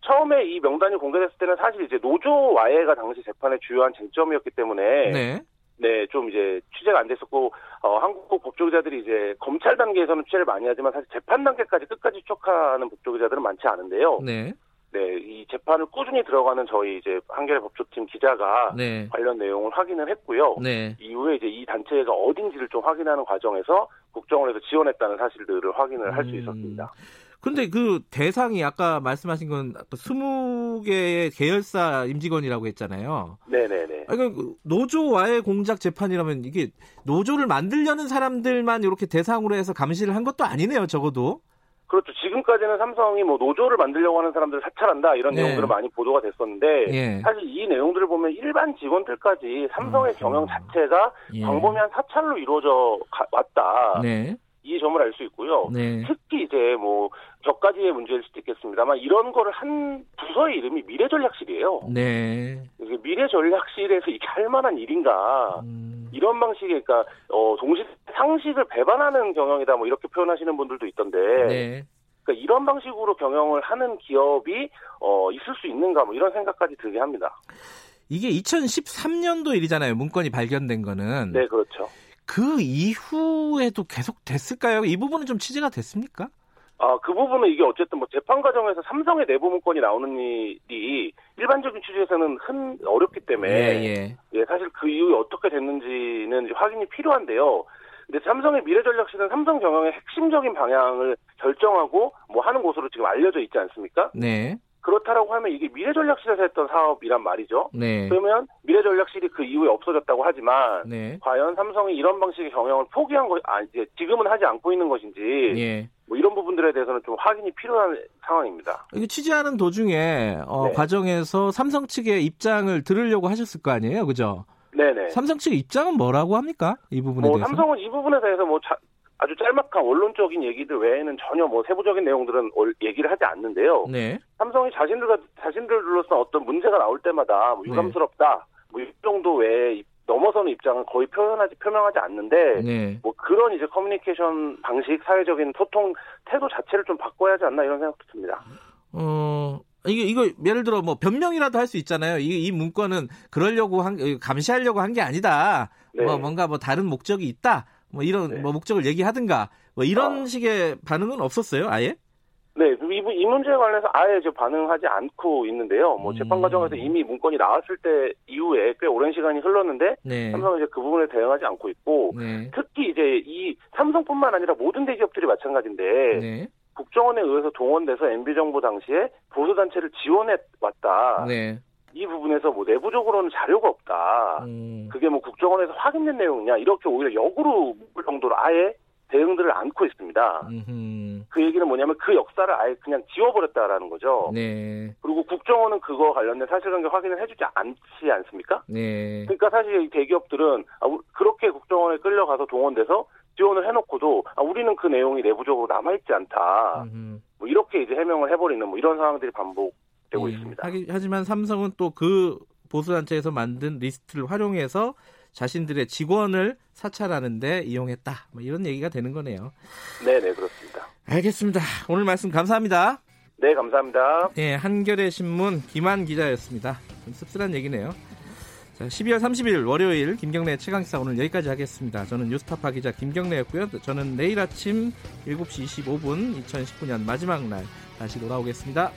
S12: 처음에 이 명단이 공개됐을 때는 사실 이제 노조 와해가 당시 재판의 주요한 쟁점이었기 때문에
S2: 네.
S12: 네, 좀 이제 취재가 안 됐었고, 어, 한국 법조기자들이 이제 검찰 단계에서는 취재를 많이 하지만 사실 재판 단계까지 끝까지 추적하는 법조기자들은 많지 않은데요.
S2: 네.
S12: 네, 이 재판을 꾸준히 들어가는 저희 이제 한겨레 법조팀 기자가
S2: 네.
S12: 관련 내용을 확인을 했고요.
S2: 네.
S12: 이후에 이제 이 단체가 어딘지를 좀 확인하는 과정에서 국정원에서 지원했다는 사실들을 확인을 할수
S2: 음.
S12: 있었습니다.
S2: 근데 그 대상이 아까 말씀하신 건 20개의 계열사 임직원이라고 했잖아요.
S12: 네네네.
S2: 아, 그 노조와의 공작 재판이라면 이게 노조를 만들려는 사람들만 이렇게 대상으로 해서 감시를 한 것도 아니네요, 적어도.
S12: 그렇죠. 지금까지는 삼성이 뭐 노조를 만들려고 하는 사람들을 사찰한다 이런
S2: 네.
S12: 내용들은 많이 보도가 됐었는데
S2: 예.
S12: 사실 이 내용들을 보면 일반 직원들까지 삼성의 경영 자체가
S2: 예.
S12: 광범위한 사찰로 이루어져 가- 왔다.
S2: 네.
S12: 이 점을 알 수 있고요.
S2: 네.
S12: 특히 이제 뭐 격가지의 문제일 수도 있겠습니다만 이런 거를 한 부서의 이름이 미래전략실이에요.
S2: 네.
S12: 미래전략실에서 이게 할 만한 일인가?
S2: 음.
S12: 이런 방식의 그러니까 어 동시 상식을 배반하는 경영이다 뭐 이렇게 표현하시는 분들도 있던데
S2: 네.
S12: 그러니까 이런 방식으로 경영을 하는 기업이 어 있을 수 있는가 뭐 이런 생각까지 들게 합니다.
S2: 이게 2013년도 일이잖아요. 문건이 발견된 거는.
S12: 네, 그렇죠.
S2: 그 이후에도 계속 됐을까요? 이 부분은 좀 취재가 됐습니까?
S12: 아, 그 부분은 이게 어쨌든 뭐 재판 과정에서 삼성의 내부 문건이 나오는 일이 일반적인 취재에서는 흔 어렵기 때문에
S2: 예, 예.
S12: 예, 사실 그 이후에 어떻게 됐는지는 확인이 필요한데요. 근데 삼성의 미래전략실은 삼성 경영의 핵심적인 방향을 결정하고 뭐 하는 곳으로 지금 알려져 있지 않습니까?
S2: 네.
S12: 그렇다라고 하면 이게 미래전략실에서 했던 사업이란 말이죠.
S2: 네.
S12: 그러면 미래전략실이 그 이후에 없어졌다고 하지만
S2: 네.
S12: 과연 삼성이 이런 방식의 경영을 포기한 것, 아, 이제 지금은 하지 않고 있는 것인지
S2: 예.
S12: 뭐 이런 부분들에 대해서는 좀 확인이 필요한 상황입니다.
S2: 이게 취재하는 도중에 어,
S12: 네.
S2: 과정에서 삼성 측의 입장을 들으려고 하셨을 거 아니에요, 그죠?
S12: 네네.
S2: 삼성 측의 입장은 뭐라고 합니까? 이 부분에
S12: 뭐
S2: 대해서?
S12: 삼성은 이 부분에 대해서 뭐 자- 아주 짤막한 원론적인 얘기들 외에는 전혀 뭐 세부적인 내용들은 얼- 얘기를 하지 않는데요.
S2: 네.
S12: 삼성이 자신들과 자신들로서 어떤 문제가 나올 때마다 뭐 유감스럽다, 뭐 이 정도 외에 넘어서는 입장은 거의 표현하지 표명하지 않는데
S2: 네.
S12: 뭐 그런 이제 커뮤니케이션 방식, 사회적인 소통 태도 자체를 좀 바꿔야 하지 않나 이런 생각도 듭니다.
S2: 어, 이게, 이거, 예를 들어, 뭐, 변명이라도 할 수 있잖아요. 이, 이 문건은 그러려고 한, 감시하려고 한 게 아니다.
S12: 네.
S2: 뭐, 뭔가 뭐, 다른 목적이 있다. 뭐, 이런, 뭐, 목적을 얘기하든가. 뭐, 이런 식의 반응은 없었어요, 아예?
S12: 네, 이, 부- 이 문제에 관해서 아예 이제 반응하지 않고 있는데요. 뭐 재판 과정에서 이미 문건이 나왔을 때 이후에 꽤 오랜 시간이 흘렀는데
S2: 네.
S12: 삼성은 이제 그 부분에 대응하지 않고 있고
S2: 네.
S12: 특히 이제 이 삼성뿐만 아니라 모든 대기업들이 마찬가지인데
S2: 네.
S12: 국정원에 의해서 동원돼서 MB 정부 당시에 보수 단체를 지원해 왔다.
S2: 네.
S12: 이 부분에서 뭐 내부적으로는 자료가 없다.
S2: 음.
S12: 그게 뭐 국정원에서 확인된 내용이냐 이렇게 오히려 역으로 물 정도로 아예 대응들을 않고 있습니다.
S2: 음흠.
S12: 그 얘기는 뭐냐면 그 역사를 아예 그냥 지워버렸다라는 거죠.
S2: 네.
S12: 그리고 국정원은 그거 관련된 사실관계 확인을 해주지 않지 않습니까?
S2: 네.
S12: 그러니까 사실 이 대기업들은 아, 우- 그렇게 국정원에 끌려가서 동원돼서 지원을 해놓고도 아, 우리는 그 내용이 내부적으로 남아있지 않다.
S2: 음흠.
S12: 뭐 이렇게 이제 해명을 해버리는 뭐 이런 상황들이 반복 되고
S2: 예.
S12: 있습니다.
S2: 하기, 하지만 삼성은 또 그 보수단체에서 만든 리스트를 활용해서 자신들의 직원을 사찰하는데 이용했다. 뭐 이런 얘기가 되는 거네요.
S12: 네 네 그렇습니다.
S2: 알겠습니다. 오늘 말씀 감사합니다.
S12: 네 감사합니다.
S2: 네, 한겨레 신문 김한 기자였습니다. 좀 씁쓸한 얘기네요. 자, 12월 30일 월요일 김경래 최강시사 오늘 여기까지 하겠습니다. 저는 뉴스타파 기자 김경래였고요. 저는 내일 아침 7시 25분 2019년 마지막 날 다시 돌아오겠습니다.